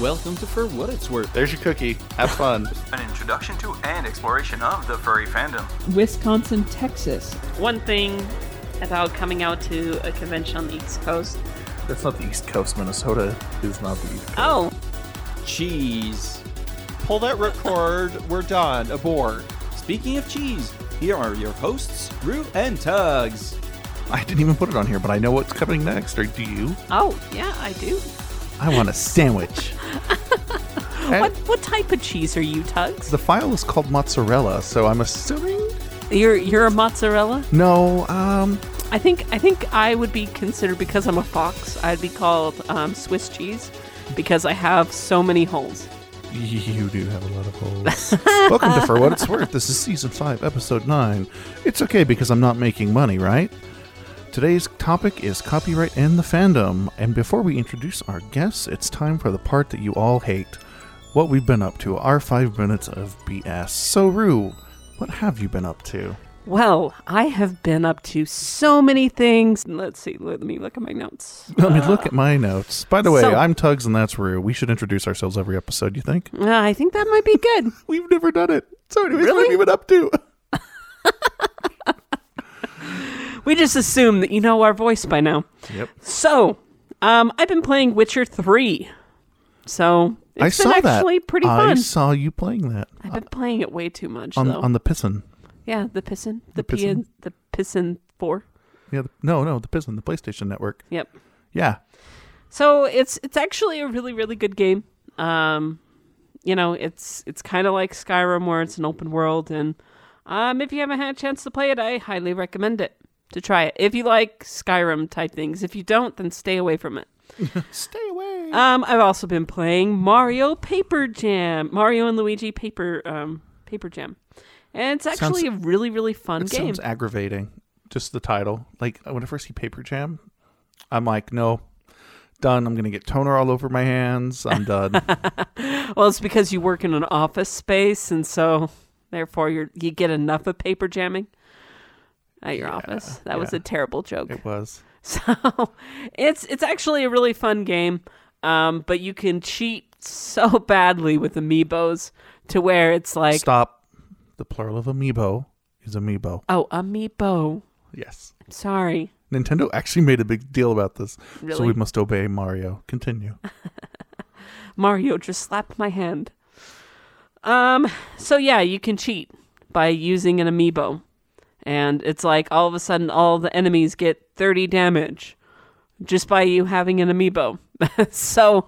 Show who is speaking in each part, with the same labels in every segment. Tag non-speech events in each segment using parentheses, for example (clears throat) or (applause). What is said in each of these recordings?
Speaker 1: Welcome to For What It's Worth.
Speaker 2: There's your cookie. Have fun. (laughs)
Speaker 3: An introduction to and exploration of the furry fandom.
Speaker 4: Wisconsin, Texas.
Speaker 5: One thing about coming out to a convention on the East Coast.
Speaker 2: That's not the East Coast. Minnesota is not the East Coast.
Speaker 5: Oh,
Speaker 1: Cheese.
Speaker 6: Pull that ripcord. We're done. Abort.
Speaker 1: Speaking of cheese, here are your hosts, Rue and Tugs.
Speaker 2: I didn't even put it on here, but I know what's coming next. Or do you?
Speaker 5: oh, yeah, I do.
Speaker 2: I want a sandwich. (laughs)
Speaker 5: What what type of cheese are you, Tugs?
Speaker 2: the file is called mozzarella, so I'm assuming.
Speaker 5: You're you're a mozzarella.
Speaker 2: No, um,
Speaker 5: I think I think I would be considered because I'm a fox. I'd be called um, Swiss cheese because I have so many holes.
Speaker 2: you do have a lot of holes. (laughs) Welcome to For What It's Worth. This is season five, episode nine. It's okay because I'm not making money, right? Today's topic is copyright and the fandom. And before we introduce our guests, it's time for the part that you all hate. What we've been up to, our five minutes of BS. So, Rue, what have you been up to?
Speaker 5: Well, I have been up to so many things. Let's see. Let me look at my notes. (laughs)
Speaker 2: Let me look at my notes. By the way,
Speaker 5: So-
Speaker 2: I'm Tugs and that's Rue. We should introduce ourselves every episode, you think?
Speaker 5: Uh, I think that might be good. (laughs)
Speaker 2: We've never done it. So, anyways, what have you been up to? (laughs)
Speaker 5: we just assume that you know our voice by now.
Speaker 2: Yep.
Speaker 5: So, um, I've been playing Witcher Three. So it's
Speaker 2: I
Speaker 5: been
Speaker 2: saw that.
Speaker 5: actually pretty
Speaker 2: I
Speaker 5: fun.
Speaker 2: saw you playing that
Speaker 5: I've been playing it way too much
Speaker 2: on
Speaker 5: though.
Speaker 2: on the piston.
Speaker 5: yeah, the piston, the,
Speaker 2: The piston,
Speaker 5: the piston four.
Speaker 2: Yeah, the, no, no, the piston, the PlayStation Network.
Speaker 5: Yep.
Speaker 2: Yeah,
Speaker 5: So it's it's actually a really really good game. Um, you know, it's it's kind of like Skyrim where it's an open world, and um, if you haven't had a chance to play it, I highly recommend it to try it. If you like Skyrim type things, if you don't, then stay away from it. (laughs)
Speaker 2: stay away.
Speaker 5: Um, I've also been playing Mario Paper Jam, Mario and Luigi Paper um Paper Jam, and it's actually a really really fun
Speaker 2: it
Speaker 5: game.
Speaker 2: sounds aggravating. Just the title. Like when I first see Paper Jam, I'm like, no, done. I'm gonna get toner all over my hands. I'm done. (laughs)
Speaker 5: Well, it's because you work in an office space, and so therefore you you get enough of paper jamming at your office. That was a terrible joke.
Speaker 2: it was. (laughs)
Speaker 5: So it's it's actually a really fun game, um, but you can cheat so (laughs) badly with amiibos to where it's like,
Speaker 2: Stop. The plural of amiibo is amiibo.
Speaker 5: oh, amiibo.
Speaker 2: Yes.
Speaker 5: Sorry,
Speaker 2: Nintendo actually made a big deal about this, so we must obey Mario. Continue. (laughs)
Speaker 5: Mario just slapped my hand. Um, so yeah, you can cheat by using an amiibo. And it's like all of a sudden all the enemies get 30 damage just by you having an amiibo. (laughs) so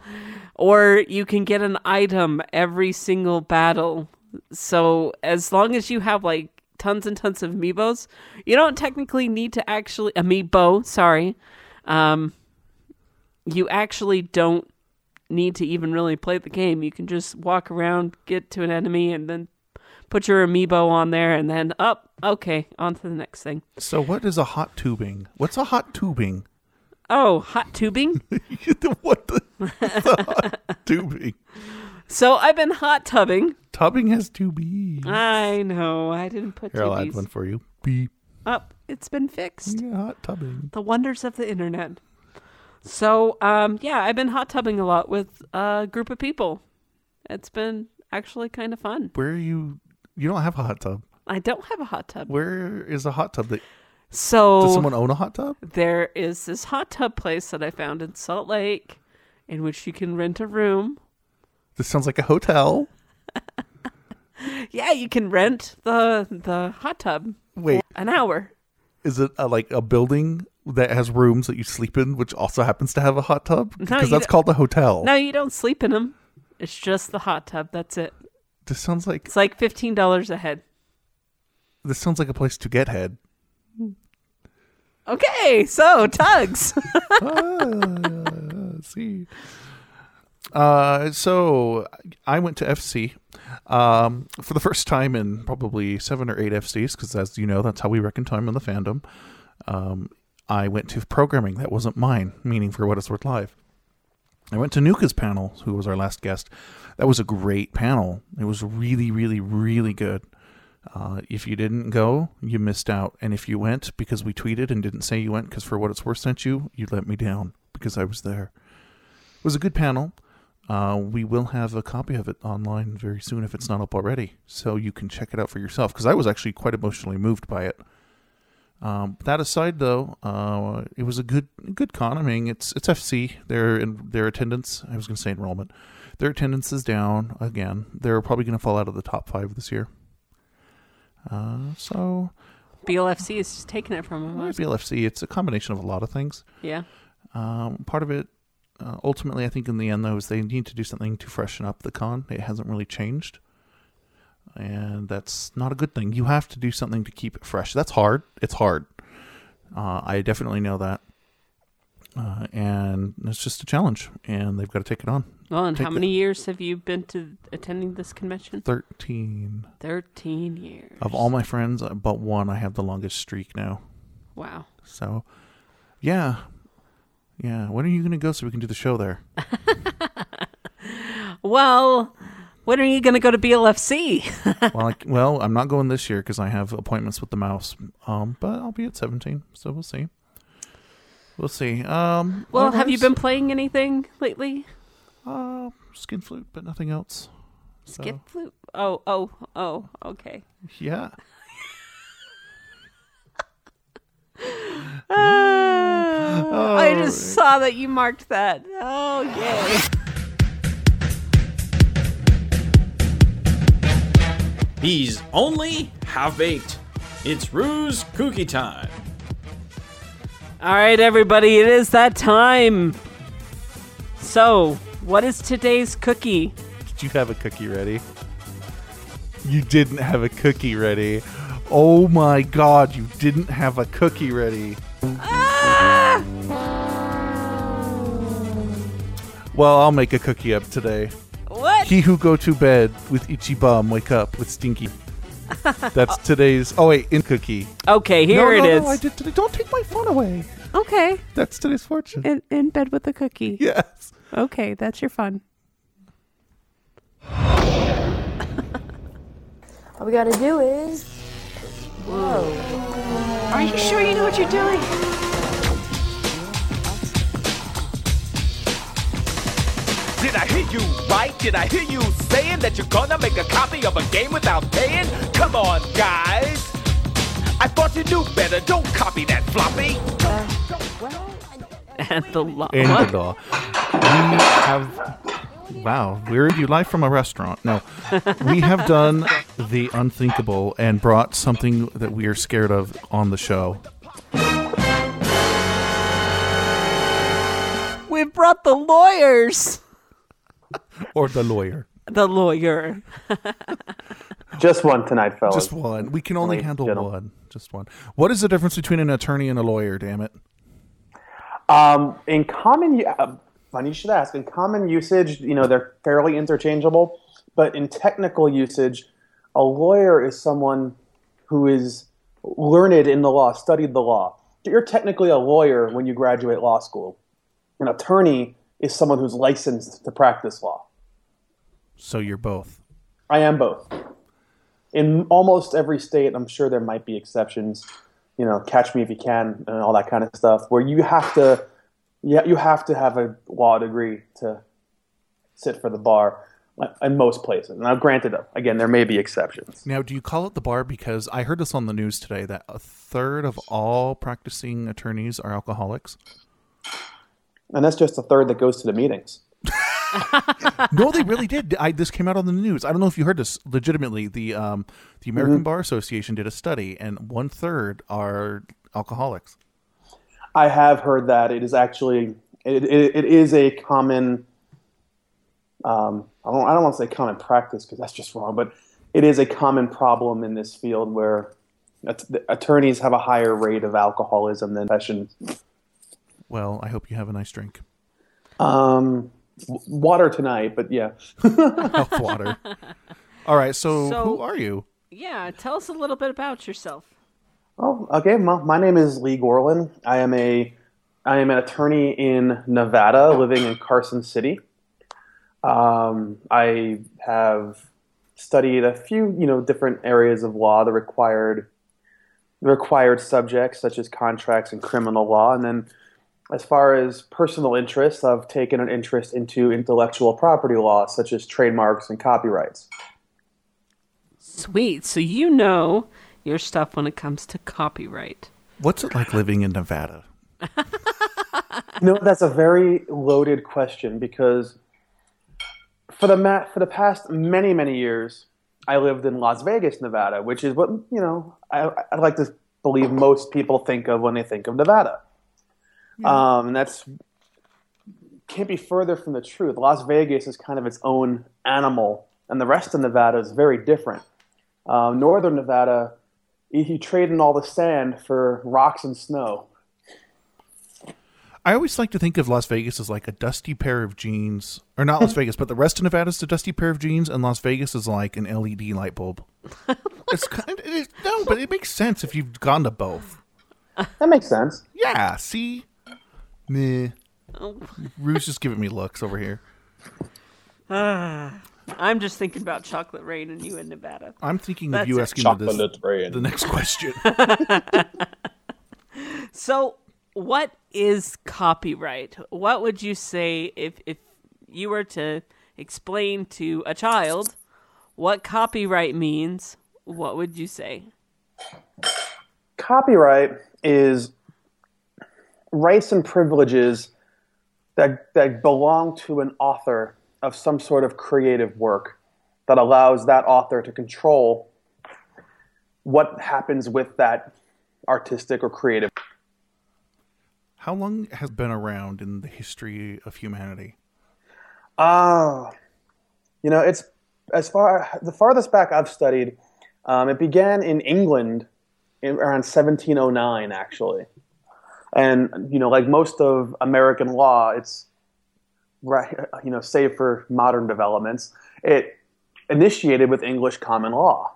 Speaker 5: or you can get an item every single battle. So as long as you have like tons and tons of amiibos, you don't technically need to actually amiibo, sorry. Um you actually don't need to even really play the game. You can just walk around, get to an enemy, and then put your amiibo on there, and then up. okay, on to the next thing.
Speaker 2: So, what is a hot tubing? What's a hot tubing?
Speaker 5: Oh, hot tubing. (laughs)
Speaker 2: what the, what's a hot (laughs) tubing?
Speaker 5: so I've been hot tubbing.
Speaker 2: Tubbing has two B's.
Speaker 5: I know I didn't put
Speaker 2: Here,
Speaker 5: two
Speaker 2: I'll add one for you. Beep.
Speaker 5: up. It's been fixed.
Speaker 2: Yeah, hot tubbing.
Speaker 5: The wonders of the internet. So, um, yeah, I've been hot tubbing a lot with a group of people. It's been actually kind of fun.
Speaker 2: Where are you? You don't have a hot tub.
Speaker 5: I don't have a hot tub.
Speaker 2: Where is a hot tub? That,
Speaker 5: So
Speaker 2: does someone own a hot tub?
Speaker 5: there is this hot tub place that I found in Salt Lake in which you can rent a room.
Speaker 2: This sounds like a hotel. (laughs)
Speaker 5: Yeah, you can rent the the hot tub
Speaker 2: Wait,
Speaker 5: an hour.
Speaker 2: is it a, like a building that has rooms that you sleep in, which also happens to have a hot tub? Because
Speaker 5: you
Speaker 2: that's
Speaker 5: don't-
Speaker 2: called a hotel.
Speaker 5: No, you don't sleep in them. It's just the hot tub. That's it.
Speaker 2: This sounds like
Speaker 5: It's like fifteen dollars a head.
Speaker 2: this sounds like a place to get head.
Speaker 5: Okay, so tugs. (laughs)
Speaker 2: ah, see. Uh, so I went to FC um, for the first time in probably seven or eight FCs because, as you know, that's how we reckon time in the fandom. Um, I went to programming that wasn't mine, meaning for what it's worth live. I went to Nuka's panel, who was our last guest. That was a great panel. It was really, really, really good. Uh, if you didn't go, you missed out. And if you went because we tweeted and didn't say you went because for what it's worth sent you, you let me down because I was there. It was a good panel. uh, we will have a copy of it online very soon if it's not up already, so you can check it out for yourself. Because I was actually quite emotionally moved by it. Um, that aside, though, uh, it was a good good con. I mean, it's it's FC. Their in, their attendance. I was going to say enrollment. Their attendance is down again. They're probably going to fall out of the top five this year. Uh, so
Speaker 5: BLFC is just taking it from us.
Speaker 2: BLFC. It's a combination of a lot of things.
Speaker 5: Yeah.
Speaker 2: Um, part of it, uh, ultimately, I think in the end, though, is they need to do something to freshen up the con. It hasn't really changed. And that's not a good thing. You have to do something to keep it fresh. That's hard. It's hard. Uh, I definitely know that. Uh, and it's just a challenge, and they've got to take it on.
Speaker 5: Well, and
Speaker 2: Take
Speaker 5: how
Speaker 2: the-
Speaker 5: many years have you been to attending this convention?
Speaker 2: 13
Speaker 5: Thirteen years.
Speaker 2: of all my friends, uh, but one, I have the longest streak now.
Speaker 5: Wow.
Speaker 2: So, yeah. Yeah. When are you going to go so we can do the show there? (laughs)
Speaker 5: Well, when are you going to go to BLFC? (laughs)
Speaker 2: well, I, well, I'm not going this year because I have appointments with the mouse. Um, but I'll be at 17, so we'll see. We'll see. Um,
Speaker 5: well, have you been playing anything lately?
Speaker 2: Uh, skin flute, but nothing else. So,
Speaker 5: Skip flute. Oh, oh, oh. Okay.
Speaker 2: Yeah. (laughs)
Speaker 5: Ah, I just saw that you marked that. Oh, yay.
Speaker 1: He's only half baked. It's Rue's cookie time.
Speaker 5: All right, everybody, it is that time. So, what is today's cookie?
Speaker 2: Did you have a cookie ready? You didn't have a cookie ready. Oh my god, you didn't have a cookie ready.
Speaker 5: Ah!
Speaker 2: Well, I'll make a cookie up today.
Speaker 5: What?
Speaker 2: He who go to bed with itchy bum wake up with stinky. (laughs) That's today's. Oh wait, in cookie.
Speaker 5: Okay, here
Speaker 2: no,
Speaker 5: it
Speaker 2: no,
Speaker 5: is.
Speaker 2: No, I did today. Don't take my phone away.
Speaker 7: Okay.
Speaker 2: That's today's fortune.
Speaker 7: In, in bed with a cookie.
Speaker 2: yes.
Speaker 7: Okay, that's your fun. (laughs)
Speaker 8: All we gotta do is. Whoa.
Speaker 7: Are you sure you know what you're doing?
Speaker 9: Did I hear you right? Did I hear you saying that you're gonna make a copy of a game without paying? Come on, guys. I thought you knew better. Don't copy that floppy.
Speaker 5: and the law.
Speaker 2: And the law. We have. Wow, we're you live from a restaurant. No, we have done the unthinkable and brought something that we are scared of on the show.
Speaker 5: We've brought the lawyers. (laughs)
Speaker 2: Or the lawyer.
Speaker 5: The lawyer. (laughs)
Speaker 10: Just one tonight, fellas.
Speaker 2: Just one. We can only
Speaker 10: Ladies
Speaker 2: handle
Speaker 10: gentlemen.
Speaker 2: one. Just one. What is the difference between an attorney and a lawyer? Damn it.
Speaker 10: Um, in common, uh, funny you should ask. In common usage, you know, they're fairly interchangeable. But in technical usage, a lawyer is someone who is learned in the law, studied the law. You're technically a lawyer when you graduate law school. An attorney is someone who's licensed to practice law.
Speaker 2: So you're both.
Speaker 10: I am both. In almost every state, I'm sure there might be exceptions. You know, catch me if you can, and all that kind of stuff, where you have to, yeah, you have to have a law degree to sit for the bar. In most places, now granted, again, there may be exceptions.
Speaker 2: Now, do you call it the bar because I heard this on the news today that a third of all practicing attorneys are alcoholics?
Speaker 10: And that's just a third that goes to the meetings. (laughs)
Speaker 2: no, they really did. I this came out on the news. I don't know if you heard this. Legitimately, the um, the American
Speaker 10: Mm-hmm.
Speaker 2: Bar Association did a study, and one third are alcoholics.
Speaker 10: I have heard that it is actually it, it, it is a common. Um, I don't I don't want to say common practice because that's just wrong, but it is a common problem in this field where at- attorneys have a higher rate of alcoholism than professions.
Speaker 2: Well, I hope you have a nice drink.
Speaker 10: Um, w- water tonight, but yeah. (laughs)
Speaker 2: Health water. All right. So,
Speaker 5: So-
Speaker 2: who are you?
Speaker 5: Yeah, tell us a little bit about yourself.
Speaker 10: Oh, okay. My, my name is Lee Gorlin. I am a I am an attorney in Nevada, living in Carson City. Um, I have studied a few, you know, different areas of law, the required the required subjects such as contracts and criminal law, and then as far as personal interests, I've taken an interest into intellectual property law, such as trademarks and copyrights.
Speaker 5: Sweet. So you know your stuff when it comes to copyright.
Speaker 2: What's it like living in Nevada? (laughs)
Speaker 10: You know, that's a very loaded question because for the ma- for the past many many years, I lived in Las Vegas, Nevada, which is what you know I, I like to believe most people think of when they think of Nevada. Um, and that's can't be further from the truth. Las Vegas is kind of its own animal, and the rest of Nevada is very different. Um, Northern Nevada, you, you trade in all the sand for rocks and snow.
Speaker 2: I always like to think of Las Vegas as like a dusty pair of jeans, or not Las (laughs) Vegas, but the rest of Nevada is a dusty pair of jeans, and Las Vegas is like an LED light bulb. (laughs) it's kind of, it, no, but it makes sense if you've gone to both.
Speaker 10: That makes sense.
Speaker 2: Yeah, see, meh. Rue's just giving me looks over here.
Speaker 5: Ah, (sighs) I'm just thinking about chocolate rain and you in Nevada.
Speaker 2: I'm thinking
Speaker 5: That's
Speaker 2: of you
Speaker 5: it.
Speaker 2: asking this, the next question. (laughs)
Speaker 5: So, what is copyright? What would you say if if you were to explain to a child what copyright means? What would you say?
Speaker 10: Copyright is rights and privileges that that belong to an author of some sort of creative work that allows that author to control what happens with that artistic or creative.
Speaker 2: How long has been around in the history of humanity?
Speaker 10: Ah, you know, it's as far the farthest back I've studied. Um, it began in England in, around 1709, actually, and you know, like most of American law, it's right. You know, save for modern developments, it initiated with English common law.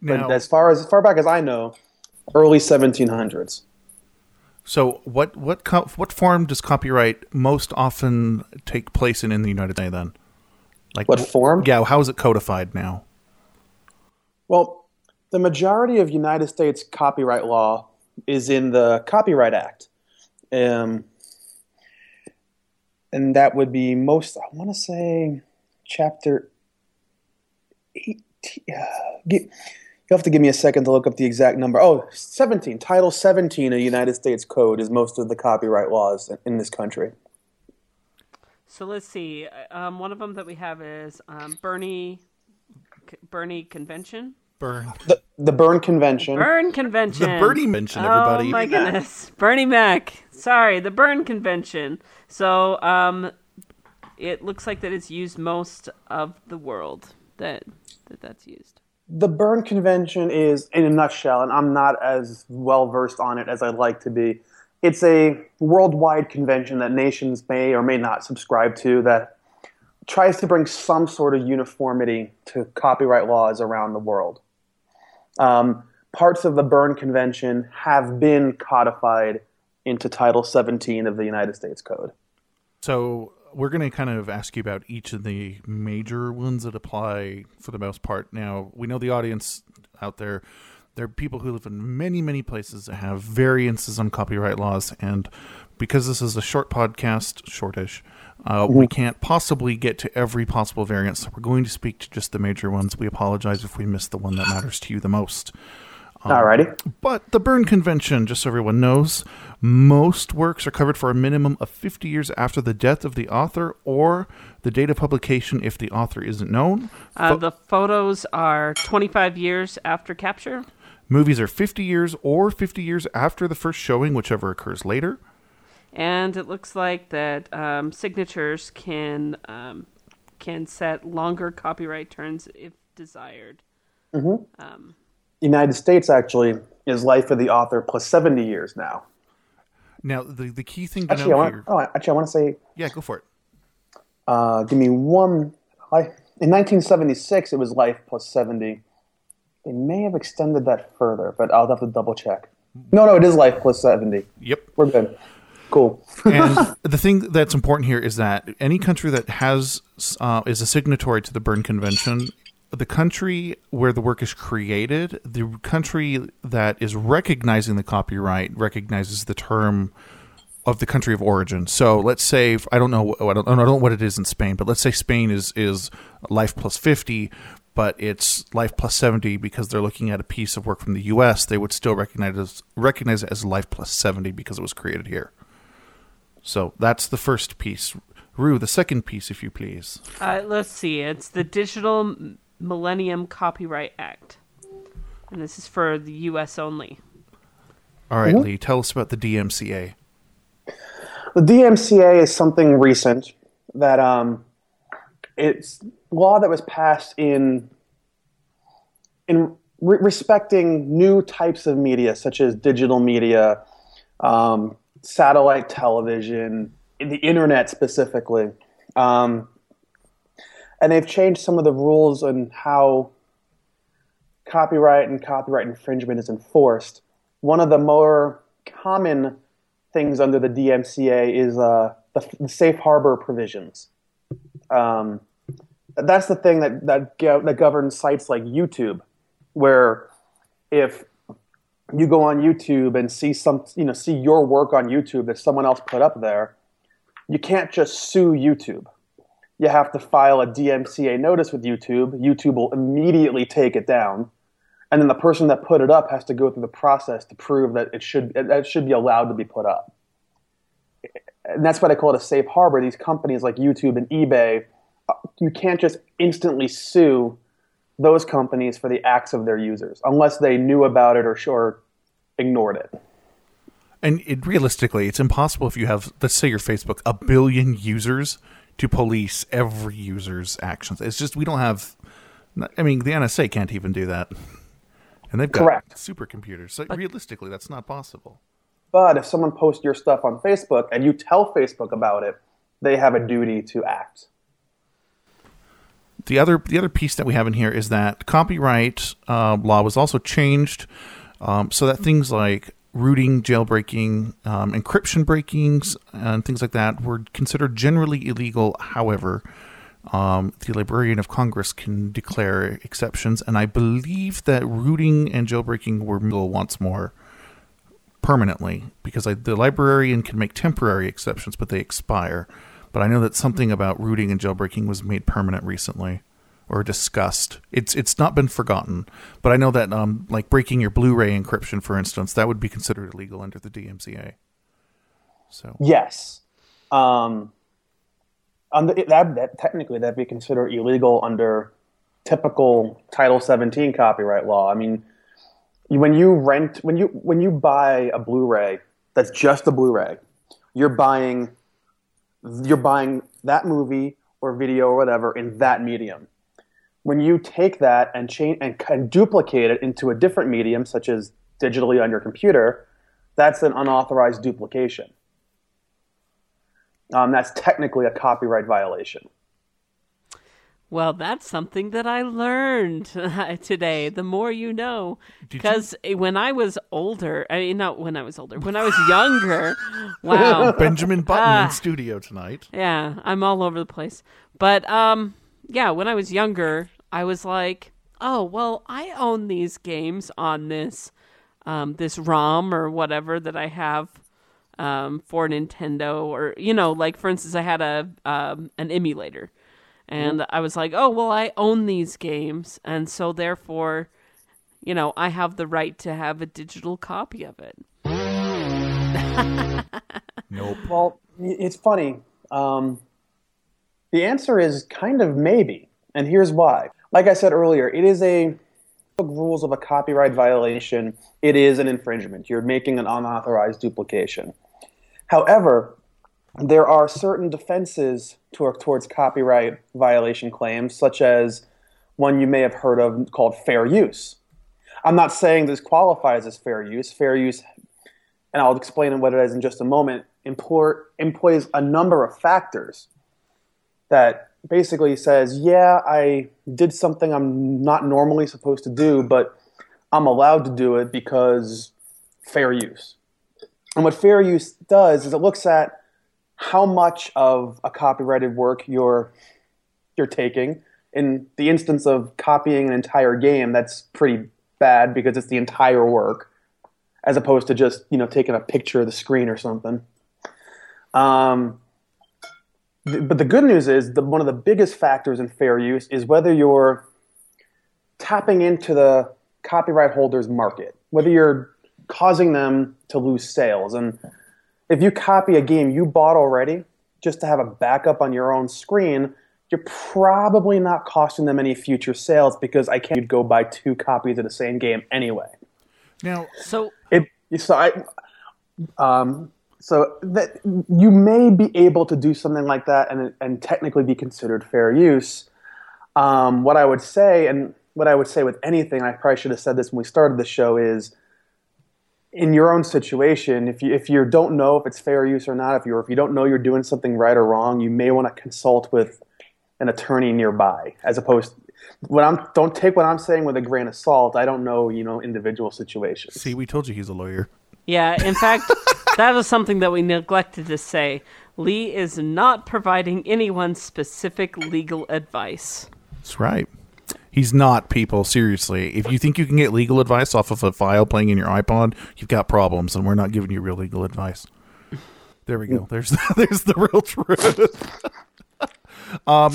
Speaker 2: Now,
Speaker 10: But as far as, as far back as I know, early 1700s.
Speaker 2: so what what what form does copyright most often take place in in the United States? Then, like
Speaker 10: What form?
Speaker 2: Yeah, how is it codified now?
Speaker 10: Well, the majority of United States copyright law is in the Copyright Act. Um, and that would be most, I want to say, chapter 18. Uh, you'll have to give me a second to look up the exact number. Oh, 17. Title 17 of United States Code is most of the copyright laws in- this country.
Speaker 5: So let's see. Um, one of them that we have is um, Bernie Bernie Convention.
Speaker 2: Burn.
Speaker 10: The, the Berne Convention.
Speaker 5: Bern Convention.
Speaker 2: The Bernie mention, everybody.
Speaker 5: Oh my goodness, (laughs) Bernie Mac. Sorry, the Bern Convention. So, um, it looks like that it's used most of the world that that that's used.
Speaker 10: the Berne Convention is, in a nutshell, and I'm not as well versed on it as I'd like to be. It's a worldwide convention that nations may or may not subscribe to that tries to bring some sort of uniformity to copyright laws around the world. Um, parts of the Berne Convention have been codified into Title 17 of the United States Code.
Speaker 2: So we're going to kind of ask you about each of the major ones that apply for the most part. Now we know the audience out there. There are people who live in many, many places that have variances on copyright laws, and because this is a short podcast, shortish, uh, we can't possibly get to every possible variance. So we're going to speak to just the major ones. We apologize if we miss the one that matters to you the most.
Speaker 10: Alrighty.
Speaker 2: But the Berne Convention, just so everyone knows, most works are covered for a minimum of 50 years after the death of the author or the date of publication if the author isn't known.
Speaker 5: Uh,
Speaker 2: Pho-
Speaker 5: the photos are 25 years after capture,
Speaker 2: movies are 50 years or 50 years after the first showing, whichever occurs later.
Speaker 5: And it looks like that um, signatures can um, can set longer copyright terms if desired. Um,
Speaker 10: United States actually is life of the author plus 70 years now.
Speaker 2: Now, the, the key thing to
Speaker 10: Actually, I
Speaker 2: know
Speaker 10: want,
Speaker 2: here.
Speaker 10: oh, actually, I want to say
Speaker 2: Yeah, go for it.
Speaker 10: Uh, give me one. I, in 1976, it was life plus 70. They may have extended that further, but I'll have to double check. No, no, it is life plus 70.
Speaker 2: Yep.
Speaker 10: We're good. Cool.
Speaker 2: and (laughs) the thing that's important here is that any country that has uh, is a signatory to the Berne Convention the country where the work is created, the country that is recognizing the copyright recognizes the term of the country of origin. So let's say I don't know I don't, I don't know what it is in Spain, but let's say Spain is is life plus 50, but it's life plus 70 because they're looking at a piece of work from the US, they would still recognize it as, recognize it as life plus 70 because it was created here. So that's the first piece. Rue, the second piece if you please.
Speaker 5: Uh, let's see. It's the Digital Millennium Copyright Act. And this is for the US only.
Speaker 2: All right, Lee, tell us about the DMCA.
Speaker 10: The DMCA is something recent that um, it's law that was passed in in re- respecting new types of media, such as digital media, um, satellite television, the internet specifically. Um, and they've changed some of the rules on how copyright and copyright infringement is enforced. One of the more common things under the DMCA is uh, the, the, safe harbor provisions. Um, that's the thing that that, that governs sites like YouTube, where if you go on YouTube and see some, you know, see your work on YouTube that someone else put up there, you can't just sue YouTube. You have to file a DMCA notice with YouTube. YouTube will immediately take it down, and then the person that put it up has to go through the process to prove that it should that should be allowed to be put up. And that's why they call it a safe harbor. These companies like YouTube and eBay, you can't just instantly sue those companies for the acts of their users unless they knew about it or sure ignored it.
Speaker 2: And it, realistically, it's impossible if you have, let's say, your Facebook, a billion users to police every user's actions. It's just we don't have. I mean, the NSA can't even do that, and they've got
Speaker 10: Correct.
Speaker 2: supercomputers. So realistically, that's not possible.
Speaker 10: But if someone posts your stuff on Facebook and you tell Facebook about it, they have a duty to act.
Speaker 2: The other the other piece that we have in here is that copyright uh, law was also changed um, so that things like rooting, jailbreaking, um, encryption breakings, and things like that were considered generally illegal. However, um, the Librarian of Congress can declare exceptions, and I believe that rooting and jailbreaking were legal once more permanently because I, the librarian can make temporary exceptions, but they expire. But I know that something about rooting and jailbreaking was made permanent recently or discussed. It's it's not been forgotten, but I know that um, like breaking your Blu-ray encryption, for instance, that would be considered illegal under the DMCA. So
Speaker 10: yes, um, under, that, that technically that'd be considered illegal under typical Title 17 copyright law. I mean, when you rent when you when you buy a Blu-ray that's just a Blu-ray, you're buying you're buying that movie or video or whatever in that medium when you take that and change and, and duplicate it into a different medium, such as digitally on your computer, that's an unauthorized duplication. Um, that's technically a copyright violation.
Speaker 5: Well, that's something that I learned (laughs) today. The more you know, because when I was older, I mean, not when I was older, when I was younger. (laughs) wow, (laughs)
Speaker 2: Benjamin Button in studio tonight.
Speaker 5: Yeah, I'm all over the place. But um, yeah, when I was younger, I was like, oh well, I own these games on this um, this ROM or whatever that I have um, for Nintendo, or you know, like for instance, I had a um, an emulator, and mm-hmm. I was like, oh well, I own these games, and so therefore, you know, I have the right to have a digital copy of it.
Speaker 2: nope. (laughs)
Speaker 10: Well, it's funny. Um, the answer is kind of maybe, and here's why. Like I said earlier, it is a rules of a copyright violation. It is an infringement. You're making an unauthorized duplication. However, there are certain defenses to, towards copyright violation claims, such as one you may have heard of called fair use. I'm not saying this qualifies as fair use. Fair use, and I'll explain what it is in just a moment, employs a number of factors that basically says, yeah, I did something I'm not normally supposed to do, but I'm allowed to do it because fair use. And what fair use does is it looks at how much of a copyrighted work you're you're taking in the instance of copying an entire game, that's pretty bad because it's the entire work, as opposed to just you know taking a picture of the screen or something. Um, but the good news is that one of the biggest factors in fair use is whether you're tapping into the copyright holder's market, whether you're causing them to lose sales. And if you copy a game you bought already just to have a backup on your own screen, you're probably not costing them any future sales because I can't go buy two copies of the same game anyway.
Speaker 2: Now,
Speaker 5: So
Speaker 10: It so I um so that you may be able to do something like that and and technically be considered fair use. Um, what I would say, and what I would say with anything, I probably should have said this when we started the show, is in your own situation, if you if you don't know if it's fair use or not, if you if you don't know you're doing something right or wrong, you may want to consult with an attorney nearby, as opposed. What I'm don't take what I'm saying with a grain of salt. I don't know, you know, individual situations.
Speaker 2: see, we told you he's a lawyer.
Speaker 5: Yeah, in fact, that is something that we neglected to say. Lee is not providing anyone specific legal advice.
Speaker 2: That's right. He's not, people. Seriously. If you think you can get legal advice off of a file playing in your iPod, you've got problems, and we're not giving you real legal advice. There we go. There's (laughs) there's the real truth. (laughs) um,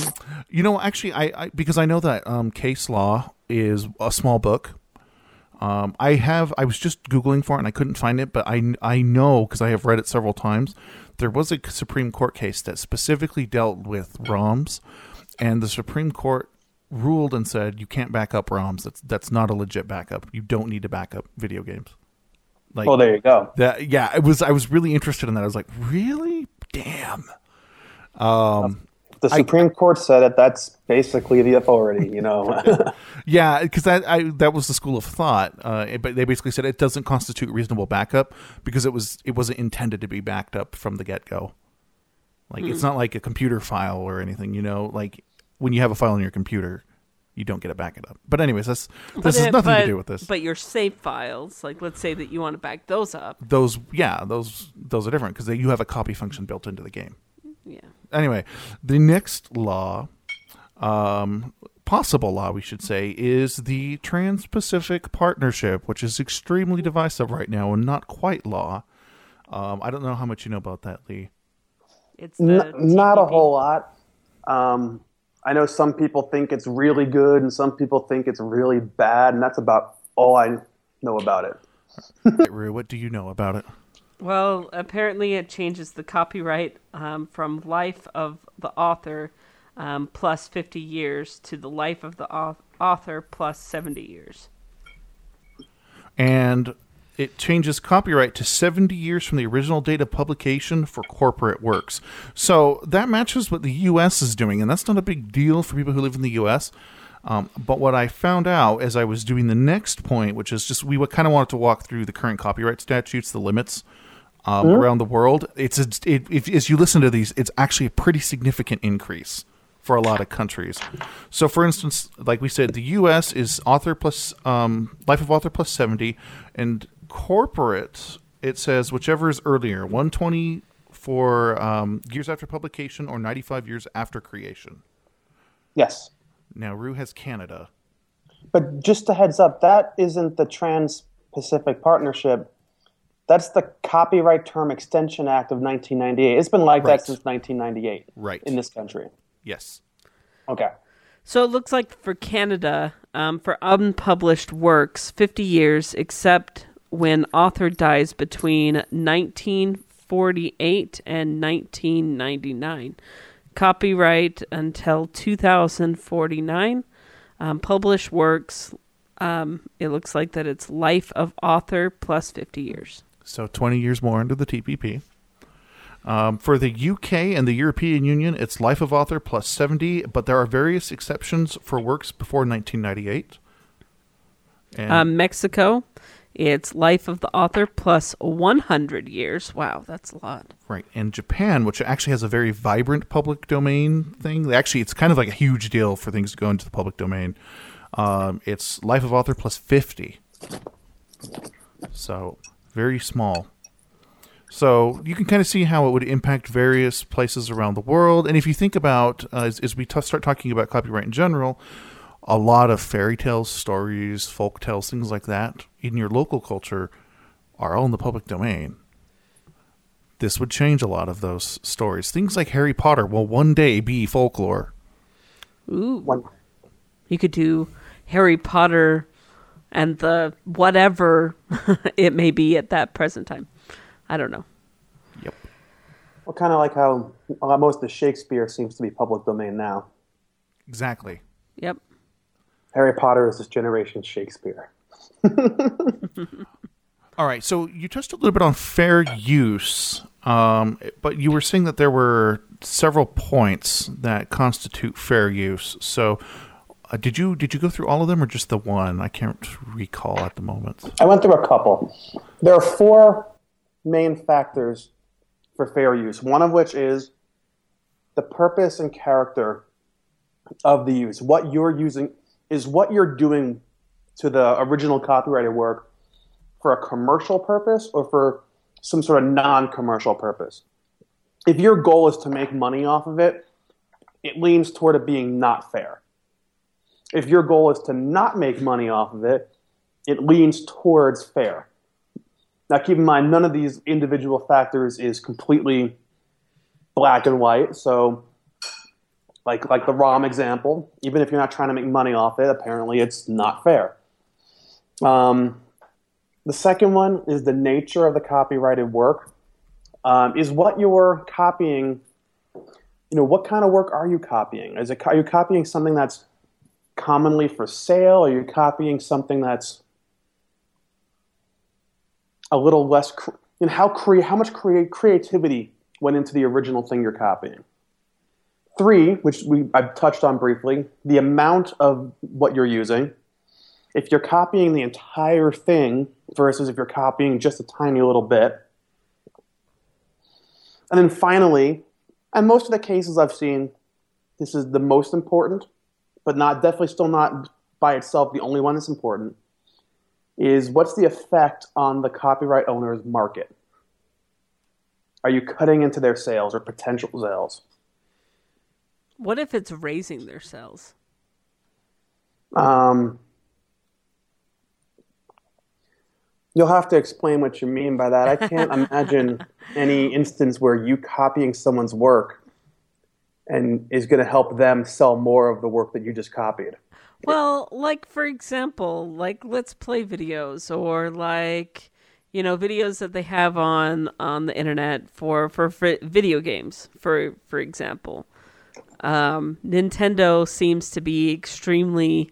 Speaker 2: you know, actually, I, I because I know that um, case law is a small book. Um, I have I was just googling for it and I couldn't find it, but I I know because I have read it several times. There was a Supreme Court case that specifically dealt with ROMs, and the Supreme Court ruled and said you can't back up ROMs. That's that's not a legit backup. You don't need to back up video games. Like
Speaker 10: Well, there you go.
Speaker 2: that. Yeah, it was. I was really interested in that. I was like, really? Damn. Um,
Speaker 10: The Supreme Court said it. That's basically the authority, you know. (laughs)
Speaker 2: Yeah, because that I, that was the school of thought. Uh, but they basically said it doesn't constitute reasonable backup because it was it wasn't intended to be backed up from the get go. Like it's not like a computer file or anything, you know. Like when you have a file on your computer, you don't get it back it up. But anyways, that's this
Speaker 5: But
Speaker 2: has nothing
Speaker 5: but-
Speaker 2: to do with this.
Speaker 5: But your save files, like let's say that you want to back those up.
Speaker 2: those, yeah, those those are different because you have a copy function built into the game.
Speaker 5: Yeah.
Speaker 2: Anyway, the next law, um, possible law, we should say, is the Trans Pacific Partnership, which is extremely divisive right now and not quite law. Um, I don't know how much you know about that, Lee.
Speaker 5: It's
Speaker 10: N- not a whole lot. Um, I know some people think it's really good, and some people think it's really bad, and that's about all I know about it.
Speaker 2: Right, (laughs) Rue, what do you know about it?
Speaker 5: Well, apparently it changes the copyright um, from life of the author um, plus 50 years to the life of the author plus 70 years.
Speaker 2: and it changes copyright to 70 years from the original date of publication for corporate works. So that matches what the US is doing, and that's not a big deal for people who live in the US. Um, but what I found out as I was doing the next point, which is just we kind of wanted to walk through the current copyright statutes, the limits um, around the world. It's a, it, if, as you listen to these, it's actually a pretty significant increase for a lot of countries. So, for instance, like we said, the U.S. is author plus um, life of author plus seventy, and corporate it says whichever is earlier, one twenty for um, years after publication or ninety five years after creation.
Speaker 10: Yes.
Speaker 2: Now, Rue has Canada.
Speaker 10: But just a heads up, that isn't the Trans Pacific Partnership. That's the Copyright Term Extension Act of 1998. It's been like
Speaker 2: Right.
Speaker 10: that since 1998
Speaker 2: Right.
Speaker 10: in this country.
Speaker 2: Yes.
Speaker 10: Okay.
Speaker 5: So it looks like for Canada, um, for unpublished works, 50 years, except when author dies between 1948 and 1999. Copyright until 2049. Um, published works, um, it looks like that it's life of author plus 50 years.
Speaker 2: So 20 years more under the TPP. Um, for the UK and the European Union, it's life of author plus 70, but there are various exceptions for works before 1998. And
Speaker 5: Um, Mexico, it's life of the author plus 100 years. Wow, that's a lot.
Speaker 2: right, and Japan, which actually has a very vibrant public domain thing. Actually, it's kind of like a huge deal for things to go into the public domain. Um, it's life of author plus 50. So very small. So you can kind of see how it would impact various places around the world. And if you think about, uh, as, as we t- start talking about copyright in general, a lot of fairy tales, stories, folk tales, things like that in your local culture are all in the public domain. This would change a lot of those stories. Things like Harry Potter will one day be folklore.
Speaker 5: Ooh.
Speaker 10: One,
Speaker 5: You could do Harry Potter and the whatever (laughs) it may be at that present time. I don't know. Yep.
Speaker 10: Well, kind of like how uh, most of Shakespeare seems to be public domain now.
Speaker 2: Exactly.
Speaker 5: Yep.
Speaker 10: Harry Potter is this generation's Shakespeare. (laughs)
Speaker 2: All right, so you touched a little bit on fair use, um, but you were saying that there were several points that constitute fair use. So, uh, did you did you go through all of them, or just the one? I can't recall at the moment.
Speaker 10: I went through a couple. There are four main factors for fair use, one of which is the purpose and character of the use. What you're using is what you're doing to the original copyrighted work for a commercial purpose or for some sort of non commercial purpose. If your goal is to make money off of it, it leans toward it being not fair. If your goal is to not make money off of it, it leans towards fair. Now, keep in mind, none of these individual factors is completely black and white. So, like like the ROM example, even if you're not trying to make money off it, apparently it's not fair. Um, the second one is the nature of the copyrighted work. Um, is what you're copying? You know, what kind of work are you copying? Is it are you copying something that's commonly for sale? Are you copying something that's a little less? Cre- you know, how crea- how much crea- creativity went into the original thing you're copying? Three, which we I've touched on briefly, the amount of what you're using. If you're copying the entire thing versus if you're copying just a tiny little bit. And then finally, and most of the cases I've seen, this is the most important, but not definitely still not by itself the only one that's important, is what's the effect on the copyright owner's market? Are you cutting into their sales or potential sales?
Speaker 5: What if it's raising their sales?
Speaker 10: Um, you'll have to explain what you mean by that. I can't (laughs) imagine any instance where you copying someone's work and is going to help them sell more of the work that you just copied.
Speaker 5: Well, like for example, like let's play videos or like you know videos that they have on on the internet for for, for video games for for example. Um, Nintendo seems to be extremely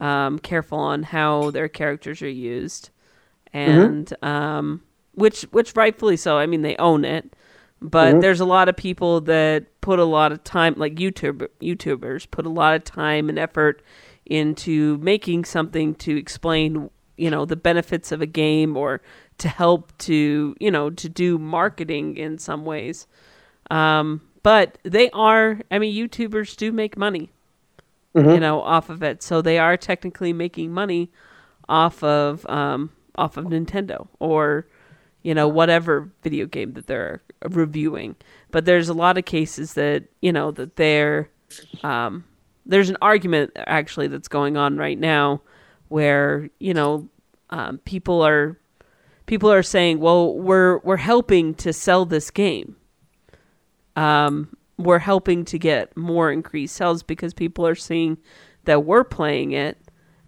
Speaker 5: um, careful on how their characters are used, and um, which which rightfully so. I mean, they own it, but there's a lot of people that put a lot of time, like YouTube YouTubers, put a lot of time and effort into making something to explain, you know, the benefits of a game or to help to you know to do marketing in some ways. Um, but they are, I mean, YouTubers do make money, you know, off of it. So they are technically making money off of um, off of Nintendo or you know whatever video game that they're reviewing. But there's a lot of cases that you know that they're um, there's an argument actually that's going on right now where you know um, people are people are saying, well, we're we're helping to sell this game. Um, we're helping to get more increased sales because people are seeing that we're playing it,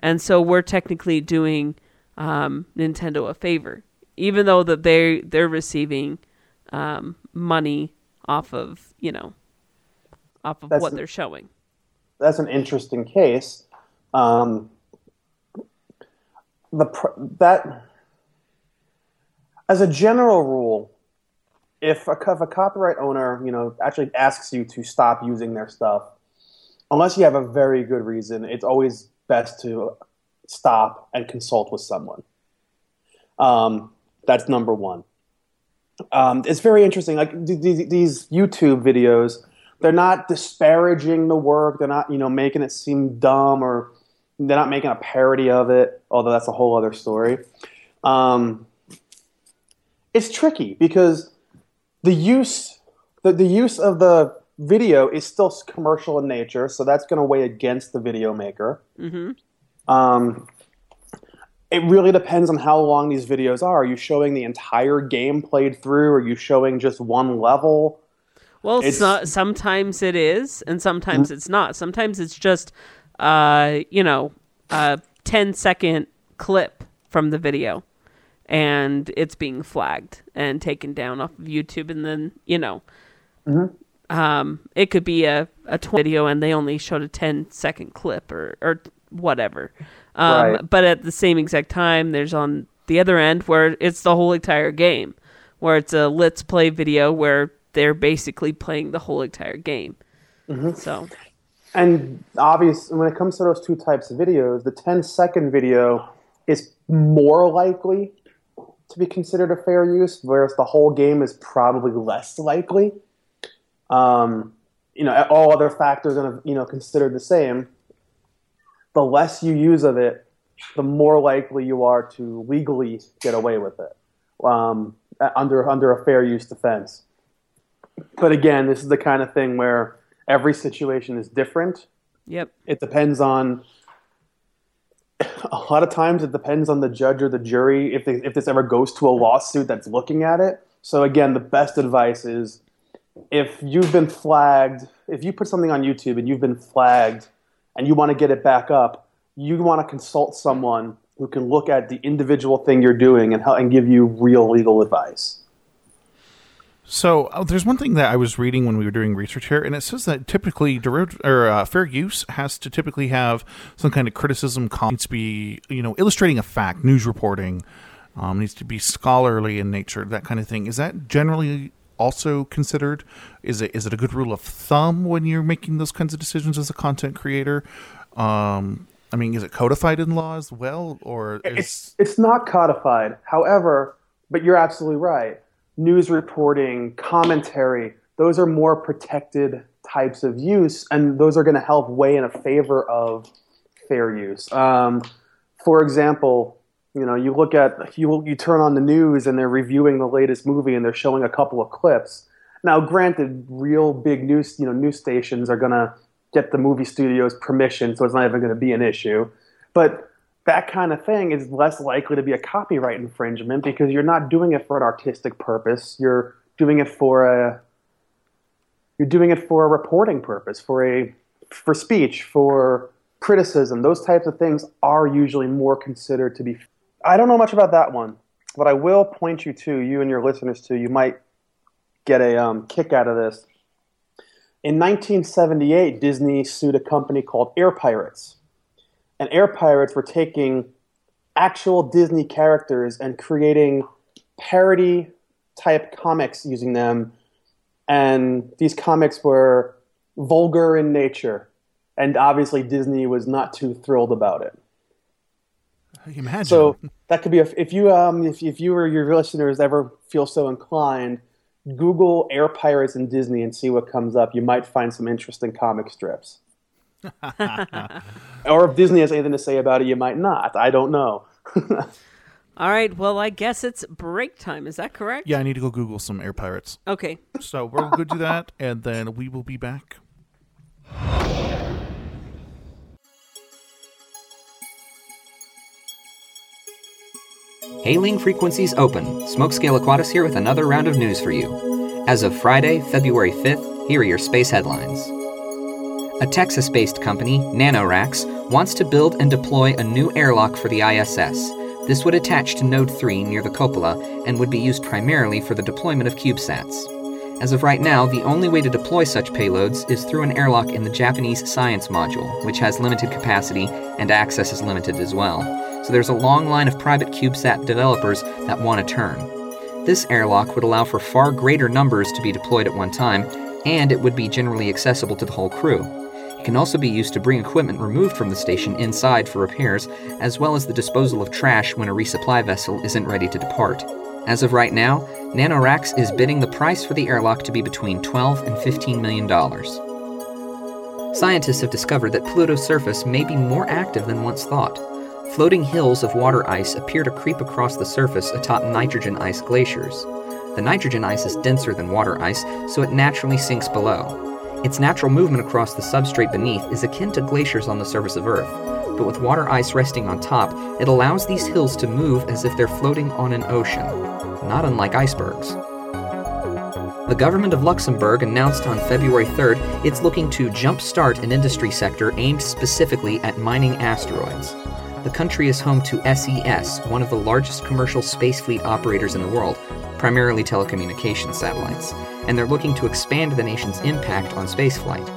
Speaker 5: and so we're technically doing um, Nintendo a favor, even though that they they're receiving um, money off of you know off of
Speaker 10: That's
Speaker 5: what
Speaker 10: an-
Speaker 5: they're showing.
Speaker 10: That's an interesting case. Um, the pr- that as a general rule, if a, if a copyright owner, you know, actually asks you to stop using their stuff, unless you have a very good reason, it's always best to stop and consult with someone. Um, that's number one. Um, it's very interesting. Like th- th- these YouTube videos, they're not disparaging the work. They're not, you know, making it seem dumb or they're not making a parody of it. Although that's a whole other story. Um, it's tricky because the use the, the use of the video is still commercial in nature, so that's going to weigh against the video maker.
Speaker 5: Mm-hmm.
Speaker 10: Um, it really depends on how long these videos are. Are you showing the entire game played through? Are you showing just one level?
Speaker 5: Well,
Speaker 10: It's-
Speaker 5: so, sometimes it is, and sometimes it's not. Sometimes it's just, uh, you know, a 10 second clip from the video, and it's being flagged and taken down off of YouTube, and then you know, um, it could be a a 20 video, and they only showed a 10 second clip or or whatever. Um,
Speaker 10: Right.
Speaker 5: But at the same exact time, there's on the other end where it's the whole entire game, where it's a let's play video where they're basically playing the whole entire game. So
Speaker 10: And obvious when it comes to those two types of videos, the 10 second video is more likely to be considered a fair use, whereas the whole game is probably less likely. Um, you know, all other factors are you know considered the same. The less you use of it, the more likely you are to legally get away with it um, under under a fair use defense. But again, this is the kind of thing where every situation is different.
Speaker 5: Yep.
Speaker 10: It depends on. A lot of times, it depends on the judge or the jury if they, if this ever goes to a lawsuit that's looking at it. So again, the best advice is if you've been flagged, if you put something on YouTube and you've been flagged, and you want to get it back up, you want to consult someone who can look at the individual thing you're doing and help, and give you real legal advice.
Speaker 2: So uh, there's one thing that I was reading when we were doing research here, and it says that typically derivative or uh, fair use has to typically have some kind of criticism. Com- needs to be you know illustrating a fact, news reporting, um, needs to be scholarly in nature, that kind of thing. Is that generally also considered? Is it is it a good rule of thumb when you're making those kinds of decisions as a content creator? Um, I mean, is it codified in law as well, or is,
Speaker 10: It's it's not codified. However, but you're absolutely right. News reporting, commentary, those are more protected types of use, and those are going to help weigh in a favor of fair use. Um, for example, you know, you look at you you turn on the news and they're reviewing the latest movie and they're showing a couple of clips. Now, granted, real big news you know news stations are going to get the movie studio's permission, so it's not even going to be an issue. But that kind of thing is less likely to be a copyright infringement because you're not doing it for an artistic purpose. You're doing it for a you're doing it for a reporting purpose, for a for speech, for criticism. Those types of things are usually more considered to be. I don't know much about that one, but I will point you to you and your listeners to. You might get a um, kick out of this. In 1978, Disney sued a company called Air Pirates and Air Pirates were taking actual Disney characters and creating parody type comics using them. And these comics were vulgar in nature. And obviously, Disney was not too thrilled about it.
Speaker 2: Imagine?
Speaker 10: So that could be a, if you um if, if you or your listeners ever feel so inclined, Google Air Pirates and Disney and see what comes up. You might find some interesting comic strips. (laughs) or if Disney has anything to say about it, you might not. I don't know. (laughs)
Speaker 5: All right. Well, I guess it's break time. Is that correct?
Speaker 2: yeah, I need to go Google some air pirates.
Speaker 5: Okay.
Speaker 2: So we'll go do that, and then we will be back.
Speaker 11: Hailing frequencies open. Smokescale Aquatis here with another round of news for you. As of Friday, February 5th, here are your space headlines. A Texas based company, NanoRacks, wants to build and deploy a new airlock for the ISS. This would attach to Node 3 near the cupola and would be used primarily for the deployment of CubeSats. As of right now, the only way to deploy such payloads is through an airlock in the Japanese Science Module, which has limited capacity and access is limited as well. So there's a long line of private CubeSat developers that want to turn. This airlock would allow for far greater numbers to be deployed at one time, and it would be generally accessible to the whole crew. It can also be used to bring equipment removed from the station inside for repairs, as well as the disposal of trash when a resupply vessel isn't ready to depart. As of right now, NanoRacks is bidding the price for the airlock to be between 12 and 15 million dollars. Scientists have discovered that Pluto's surface may be more active than once thought. Floating hills of water ice appear to creep across the surface atop nitrogen ice glaciers. The nitrogen ice is denser than water ice, so it naturally sinks below. Its natural movement across the substrate beneath is akin to glaciers on the surface of Earth, but with water ice resting on top, it allows these hills to move as if they're floating on an ocean, not unlike icebergs. The government of Luxembourg announced on February 3rd it's looking to jumpstart an industry sector aimed specifically at mining asteroids. The country is home to SES, one of the largest commercial space fleet operators in the world, primarily telecommunications satellites, and they're looking to expand the nation's impact on spaceflight.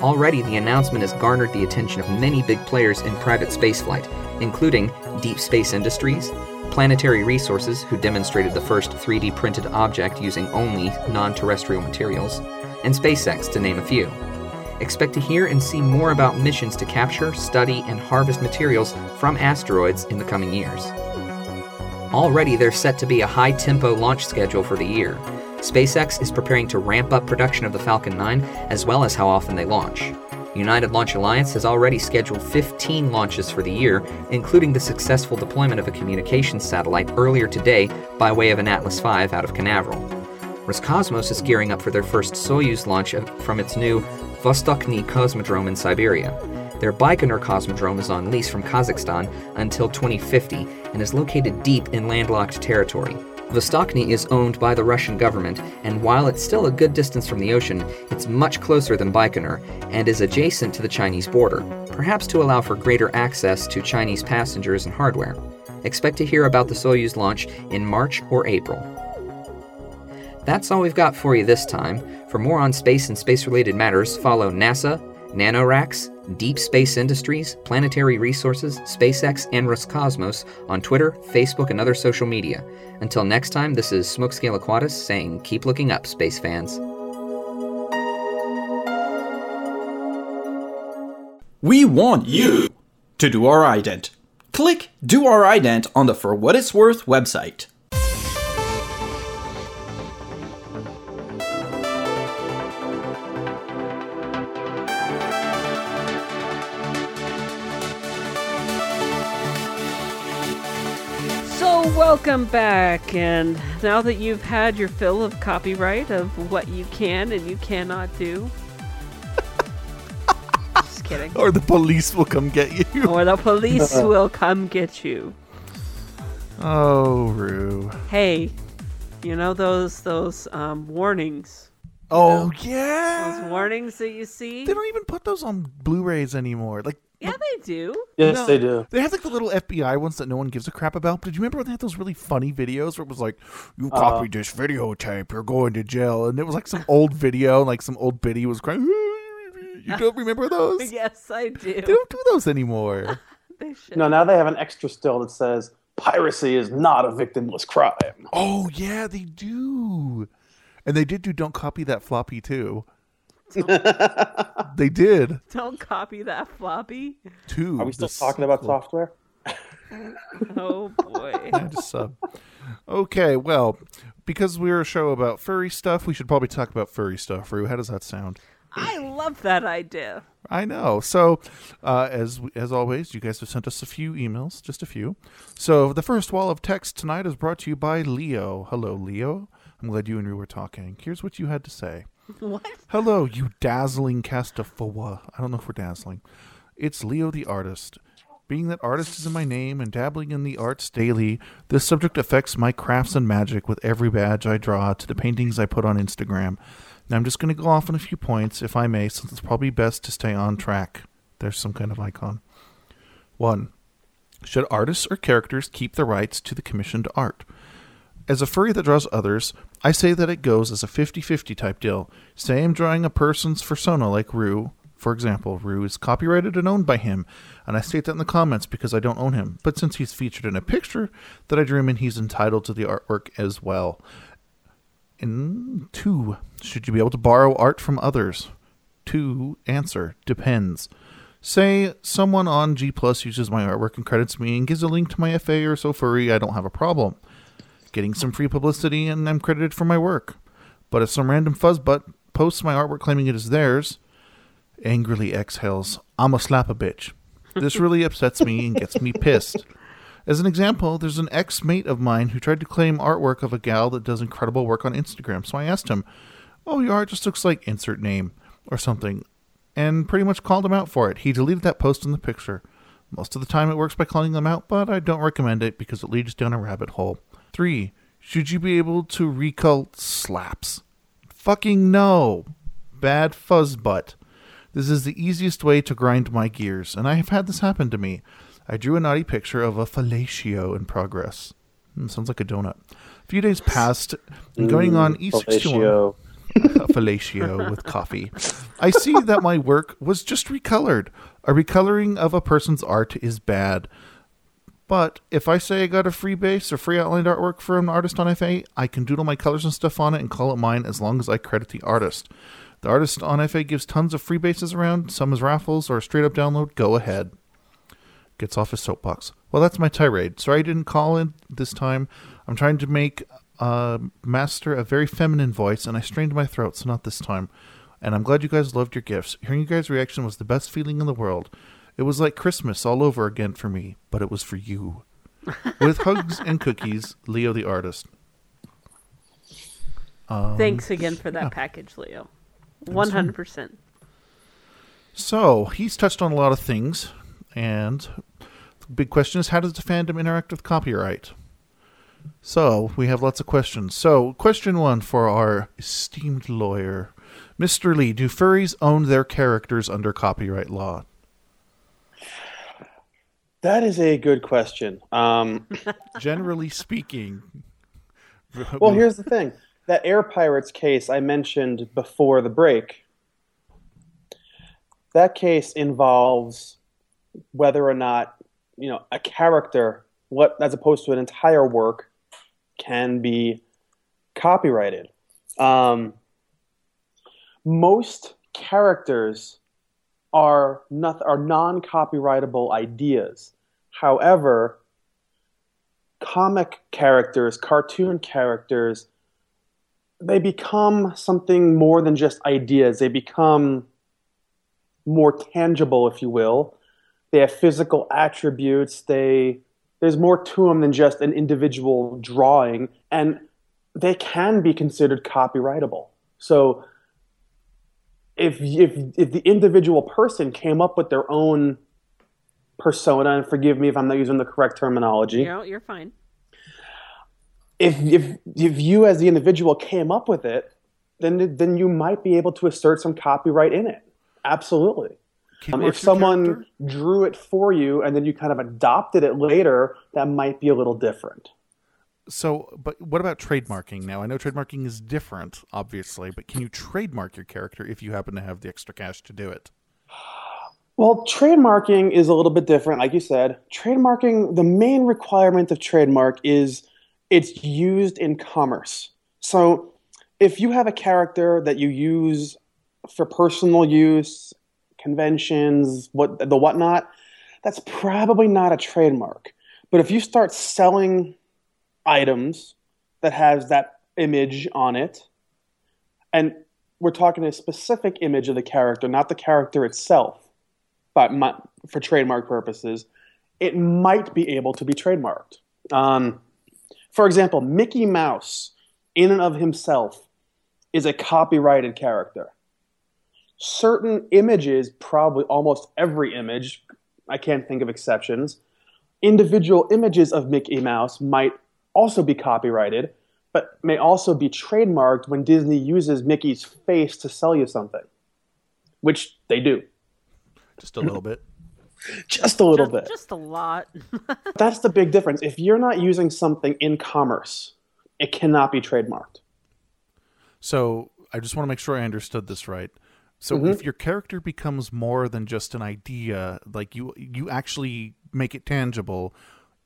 Speaker 11: Already, the announcement has garnered the attention of many big players in private spaceflight, including Deep Space Industries, Planetary Resources, who demonstrated the first 3D printed object using only non terrestrial materials, and SpaceX, to name a few. Expect to hear and see more about missions to capture, study, and harvest materials from asteroids in the coming years. Already, there's set to be a high tempo launch schedule for the year. SpaceX is preparing to ramp up production of the Falcon 9 as well as how often they launch. United Launch Alliance has already scheduled 15 launches for the year, including the successful deployment of a communications satellite earlier today by way of an Atlas V out of Canaveral. Roscosmos is gearing up for their first Soyuz launch uh, from its new Vostochny Cosmodrome in Siberia. Their Baikonur Cosmodrome is on lease from Kazakhstan until 2050 and is located deep in landlocked territory. Vostochny is owned by the Russian government, and while it's still a good distance from the ocean, it's much closer than Baikonur and is adjacent to the Chinese border, perhaps to allow for greater access to Chinese passengers and hardware. Expect to hear about the Soyuz launch in March or April. That's all we've got for you this time. For more on space and space related matters, follow NASA, NanoRacks, Deep Space Industries, Planetary Resources, SpaceX, and Roscosmos on Twitter, Facebook, and other social media. Until next time, this is Smokescale Aquatus saying keep looking up, space fans.
Speaker 1: We want you to do our ident. Click Do Our Ident on the For What It's Worth website.
Speaker 5: Welcome back. And now that you've had your fill of copyright of what you can and you cannot do, just kidding.
Speaker 2: Or the police will come get you. (laughs)
Speaker 5: Or the police (laughs) will come get you.
Speaker 2: Oh, Rue.
Speaker 5: Hey, you know those those um, warnings.
Speaker 2: Oh, yeah.
Speaker 5: Those warnings that you see.
Speaker 2: They don't even put those on Blu-rays anymore. Like,
Speaker 5: Yeah, they do.
Speaker 10: Yes,
Speaker 2: No.
Speaker 10: they do.
Speaker 2: They have like the little FBI ones that no one gives a crap about. But did you remember when they had those really funny videos where it was like, "You
Speaker 10: Uh.
Speaker 2: this videotape, you're going to jail," and it was like some old video, like some old biddy was crying. You don't remember those? (laughs)
Speaker 5: yes, I do.
Speaker 2: They don't do those anymore. (laughs)
Speaker 5: They should.
Speaker 10: No, now they have an extra still that says piracy is not a victimless crime.
Speaker 2: Oh yeah, they do. And they did do "Don't Copy That Floppy" too. (laughs) they did
Speaker 5: Don't copy that floppy.
Speaker 2: too.
Speaker 10: Are we still
Speaker 2: The
Speaker 10: talking about software? (laughs)
Speaker 5: Oh boy. (laughs)
Speaker 2: I just sub. Okay, well, because we're a show about furry stuff, we should probably talk about furry stuff. Rue, how does that sound?
Speaker 5: I love that idea.
Speaker 2: I know. So, uh, as as always, you guys have sent us a few emails, just a few. So, the first wall of text tonight is brought to you by Leo. Hello, Leo. I'm glad you and Rue were talking. Here's what you had to say. (laughs)
Speaker 5: What?
Speaker 2: Hello, you dazzling castafoa. I don't know if we're dazzling. It's Leo the artist. Being that artist is in my name and dabbling in the arts daily, this subject affects my crafts and magic with every badge I draw to the paintings I put on Instagram. Now I'm just going to go off on a few points, if I may, since it's probably best to stay on track. There's some kind of icon. 1. Should artists or characters keep the rights to the commissioned art? As a furry that draws others, I say that it goes as a 50 50 type deal. Say I'm drawing a person's persona like Rue. For example, Rue is copyrighted and owned by him, and I state that in the comments because I don't own him. But since he's featured in a picture that I drew him in, he's entitled to the artwork as well. And two, should you be able to borrow art from others? Two, answer, depends. Say someone on G Plus uses my artwork and credits me and gives a link to my FA or SoFurry, I don't have a problem. Getting some free publicity and I'm credited for my work. But if some random fuzzbutt posts my artwork claiming it is theirs, angrily exhales, I'ma slap a bitch. This really upsets me and gets me pissed. As an example, there's an ex mate of mine who tried to claim artwork of a gal that does incredible work on Instagram. So I asked him, Oh, your art just looks like insert name or something, and pretty much called him out for it. He deleted that post in the picture. Most of the time it works by calling them out, but I don't recommend it because it leads down a rabbit hole. 3. Should you be able to recult slaps? Fucking no. Bad fuzz butt. This is the easiest way to grind my gears, and I have had this happen to me. I drew a naughty picture of a fellatio in progress. Hmm, sounds like a donut. A few days passed, and going on
Speaker 10: Mm,
Speaker 2: E61.
Speaker 10: fellatio.
Speaker 2: a (laughs) fellatio with coffee. I see that my work was just recolored. A recoloring of a person's art is bad. But if I say I got a free base or free outlined artwork from an artist on FA, I can doodle my colors and stuff on it and call it mine as long as I credit the artist. The artist on FA gives tons of free bases around, some as raffles or a straight up download. Go ahead. Gets off his soapbox. Well, that's my tirade. Sorry I didn't call in this time. I'm trying to make uh, master a very feminine voice, and I strained my throat, so not this time. And I'm glad you guys loved your gifts. Hearing you guys' reaction was the best feeling in the world. It was like Christmas all over again for me, but it was for you. With (laughs) hugs and cookies, Leo the artist. Um,
Speaker 5: Thanks again for that
Speaker 2: yeah.
Speaker 5: package, Leo. One hundred percent.
Speaker 2: So he's touched on a lot of things, and the big question is how does the fandom interact with copyright? So we have lots of questions. So question one for our esteemed lawyer, Mr. Lee: Do furries own their characters under copyright law?
Speaker 10: That is a good question. Um, (laughs)
Speaker 2: Generally speaking, (laughs)
Speaker 10: well, here's the thing: that Air Pirates case I mentioned before the break. That case involves whether or not you know a character, what as opposed to an entire work, can be copyrighted. Um, most characters are not are non-copyrightable ideas. However, comic characters, cartoon characters, they become something more than just ideas. They become more tangible, if you will. They have physical attributes. They there's more to them than just an individual drawing, and they can be considered copyrightable. So if if if the individual person came up with their own persona, and forgive me if I'm not using the correct terminology,
Speaker 5: You're, you're fine.
Speaker 10: if if if you as the individual came up with it, then then you might be able to assert some copyright in it. Absolutely. Um, if someone drew it for you and then you kind of adopted it later, that might be a little different.
Speaker 2: So, but what about trademarking? Now, I know trademarking is different, obviously, but can you trademark your character if you happen to have the extra cash to do it?
Speaker 10: Well, trademarking is a little bit different. Like you said, trademarking, the main requirement of trademark is it's used in commerce. So if you have a character that you use for personal use, conventions, what the whatnot, that's probably not a trademark. But if you start selling items that has that image on it, and we're talking a specific image of the character, not the character itself, but my, for trademark purposes, it might be able to be trademarked. Um, for example, Mickey Mouse, in and of himself, is a copyrighted character. Certain images, probably almost every image, I can't think of exceptions, individual images of Mickey Mouse might also be copyrighted, but may also be trademarked when Disney uses Mickey's face to sell you something, which they do.
Speaker 2: Just a little bit. (laughs)
Speaker 10: Just a little
Speaker 5: just,
Speaker 10: bit.
Speaker 5: Just a lot. (laughs)
Speaker 10: That's the big difference. If you're not using something in commerce, it cannot be trademarked.
Speaker 2: So, I just want to make sure I understood this right. So,
Speaker 10: Mhm.
Speaker 2: if your character becomes more than just an idea, like you you actually make it tangible,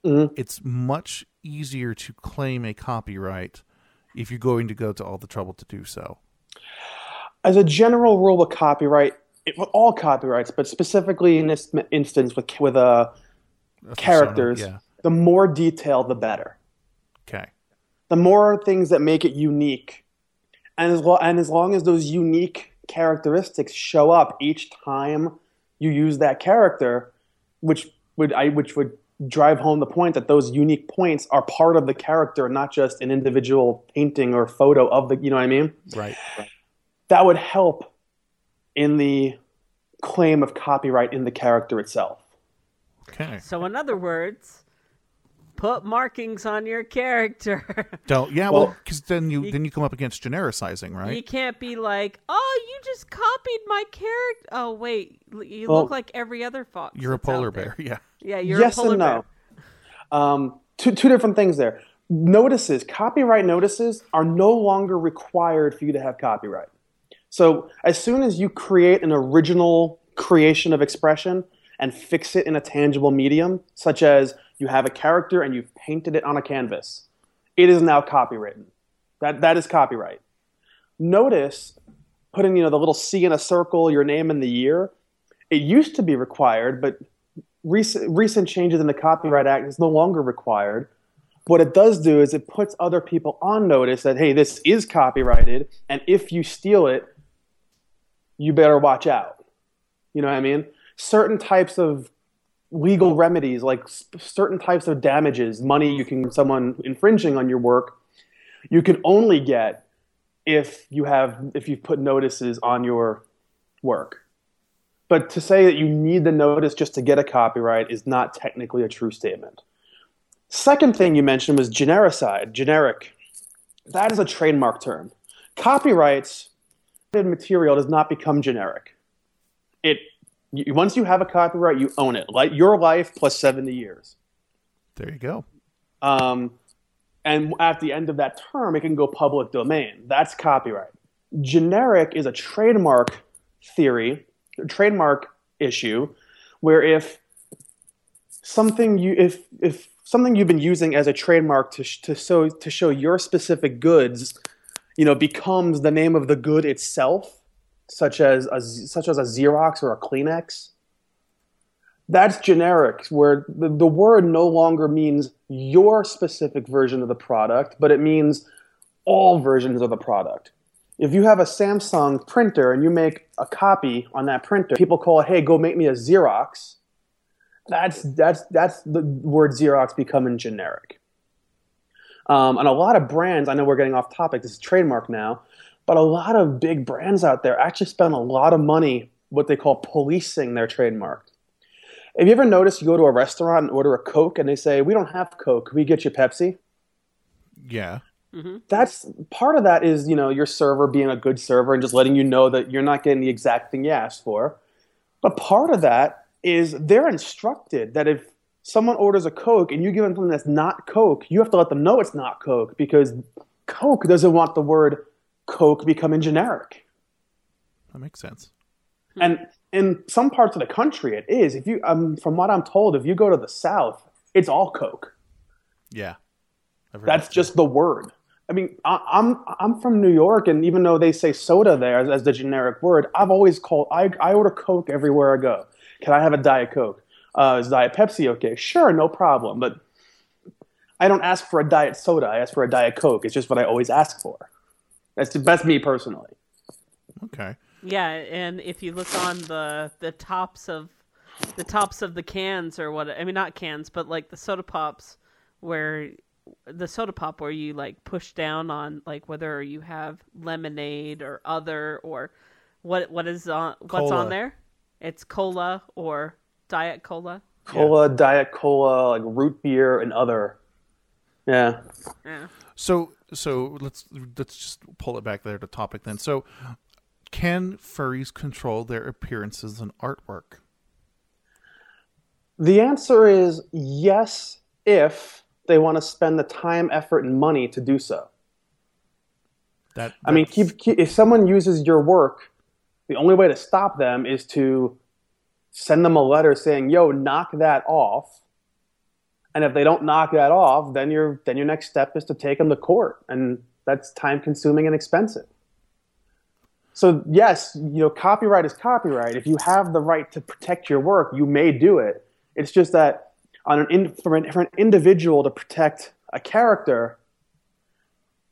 Speaker 10: Mm-hmm.
Speaker 2: it's much easier to claim a copyright if you're going to go to all the trouble to do so.
Speaker 10: As a general rule with copyright, it, with all copyrights, but specifically in this instance with with uh, characters,
Speaker 2: yeah.
Speaker 10: the more detail, the better.
Speaker 2: Okay.
Speaker 10: The more things that make it unique, and as lo- and as long as those unique characteristics show up each time you use that character, which would I which would drive home the point that those unique points are part of the character, not just an individual painting or photo of the. You know what I mean?
Speaker 2: Right.
Speaker 10: That would help in the claim of copyright in the character itself.
Speaker 2: Okay.
Speaker 5: So, in other words, put markings on your character. (laughs)
Speaker 2: Don't. Yeah. Well,
Speaker 10: Well-
Speaker 2: because then you then you come up against genericizing, right?
Speaker 5: You can't be like, "Oh, you just copied my character." Oh, wait, you
Speaker 10: Well-
Speaker 5: look like every other fox.
Speaker 2: You're a
Speaker 5: that's out
Speaker 2: polar
Speaker 5: there.
Speaker 2: bear. (laughs) Yeah.
Speaker 5: Yeah, you're
Speaker 10: yes and no. Um, two two different things there. Notices, copyright notices are no longer required for you to have copyright. So as soon as you create an original creation of expression and fix it in a tangible medium, such as you have a character and you've painted it on a canvas, it is now copywritten. That that is copyright. Notice putting you know the little C in a circle, your name and the year. It used to be required, but recent, recent changes in the Copyright Act is no longer required. What it does do is it puts other people on notice that, hey, this is copyrighted, and if you steal it, you better watch out. You know what I mean? Certain types of legal remedies, like certain types of damages, money you can someone infringing on your work, you can only get if you have if you've put notices on your work. But to say that you need the notice just to get a copyright is not technically a true statement. Second thing you mentioned was genericide, generic. That is a trademark term. Copyrights material does not become generic. It once you have a copyright, you own it. Like your life plus 70 years.
Speaker 2: There you go.
Speaker 10: Um, and at the end of that term, it can go public domain. That's copyright. Generic is a trademark theory, trademark issue, where if something you if if something you've been using as a trademark to to show to show your specific goods, you know, becomes the name of the good itself, such as a such as a Xerox or a Kleenex, that's generic, where the, the word no longer means your specific version of the product, but it means all versions of the product. If you have a Samsung printer and you make a copy on that printer, people call it, hey, go make me a Xerox. That's, that's, that's the word Xerox becoming generic. Um, and a lot of brands, I know we're getting off topic, this is trademark now, but a lot of big brands out there actually spend a lot of money what they call policing their trademark. Have you ever noticed you go to a restaurant and order a Coke and they say, We don't have Coke, we get you Pepsi?
Speaker 2: Yeah.
Speaker 10: That's part of that is, you know, your server being a good server and just letting you know that you're not getting the exact thing you asked for. But part of that is they're instructed that if someone orders a Coke and you give them something that's not Coke, you have to let them know it's not Coke because Coke doesn't want the word Coke becoming generic.
Speaker 2: That makes sense.
Speaker 10: And in some parts of the country, it is. If you, um, from what I'm told, if you go to the South, it's all Coke.
Speaker 2: Yeah. I've
Speaker 10: That's
Speaker 2: that.
Speaker 10: just the word. I mean, I, I'm I'm from New York, and even though they say soda there as, as the generic word, I've always called. I I order Coke everywhere I go. Can I have a Diet Coke? Uh, is Diet Pepsi okay? Sure, no problem. But I don't ask for a Diet Soda. I ask for a Diet Coke. It's just what I always ask for. That's that's me personally.
Speaker 2: Okay.
Speaker 5: Yeah, and if you look on the the tops of the tops of the cans or what I mean not cans, but like the soda pops where the soda pop where you like push down on like whether you have lemonade or other or what what is on what's
Speaker 2: Cola.
Speaker 5: on there? It's cola or diet cola.
Speaker 10: Cola, Diet Cola, like root beer, and other. Yeah.
Speaker 5: Yeah.
Speaker 2: So so let's let's just pull it back there to topic then. So can furries control their appearances and artwork?
Speaker 10: The answer is yes, if they want to spend the time, effort, and money to do so.
Speaker 2: That
Speaker 10: I mean, keep, keep, if someone uses your work, the only way to stop them is to send them a letter saying, "Yo, knock that off." And if they don't knock that off, then your then your next step is to take them to court, and that's time consuming and expensive. So yes, you know, copyright is copyright. If you have the right to protect your work, you may do it. It's just that on an in, for, an, for an individual to protect a character,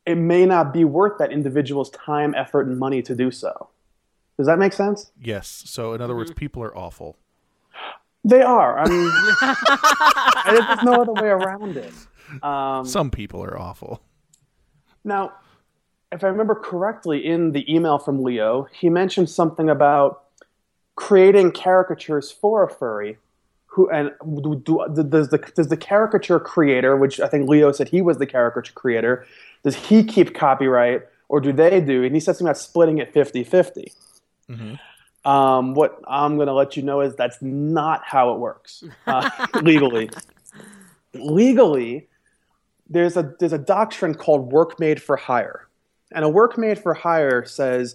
Speaker 10: it may not be worth that individual's time, effort, and money to do so. Does that make sense?
Speaker 2: yes. So in other words, people are awful.
Speaker 10: They are. I mean, (laughs) there's no other way around it. Um,
Speaker 2: Some people are awful.
Speaker 10: Now, if I remember correctly, in the email from Leo, he mentioned something about creating caricatures for a furry. Who and do, do, does the does the caricature creator, which I think Leo said he was the caricature creator, does he keep copyright or do they do? And he said something about splitting it 50 50. Um, what I'm going to let you know is that's not how it works uh, (laughs) legally. Legally, there's a there's a doctrine called work made for hire, and a work made for hire says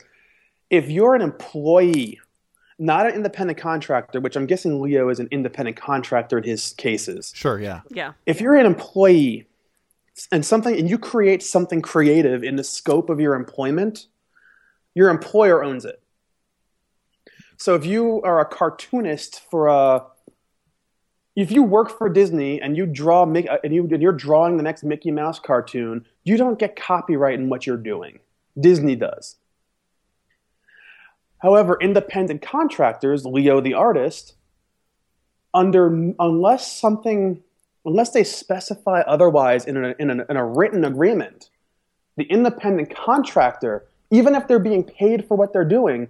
Speaker 10: if you're an employee, not an independent contractor, which I'm guessing Leo is an independent contractor in his cases.
Speaker 2: Sure, yeah.
Speaker 5: Yeah.
Speaker 10: If you're an employee and something and you create something creative in the scope of your employment, your employer owns it. So if you are a cartoonist for a if you work for Disney and you draw Mick- uh, and you and you're drawing the next Mickey Mouse cartoon, you don't get copyright in what you're doing. Disney does. However, independent contractors, Leo the artist, under unless something unless they specify otherwise in a, in, a, in a written agreement, the independent contractor, even if they're being paid for what they're doing,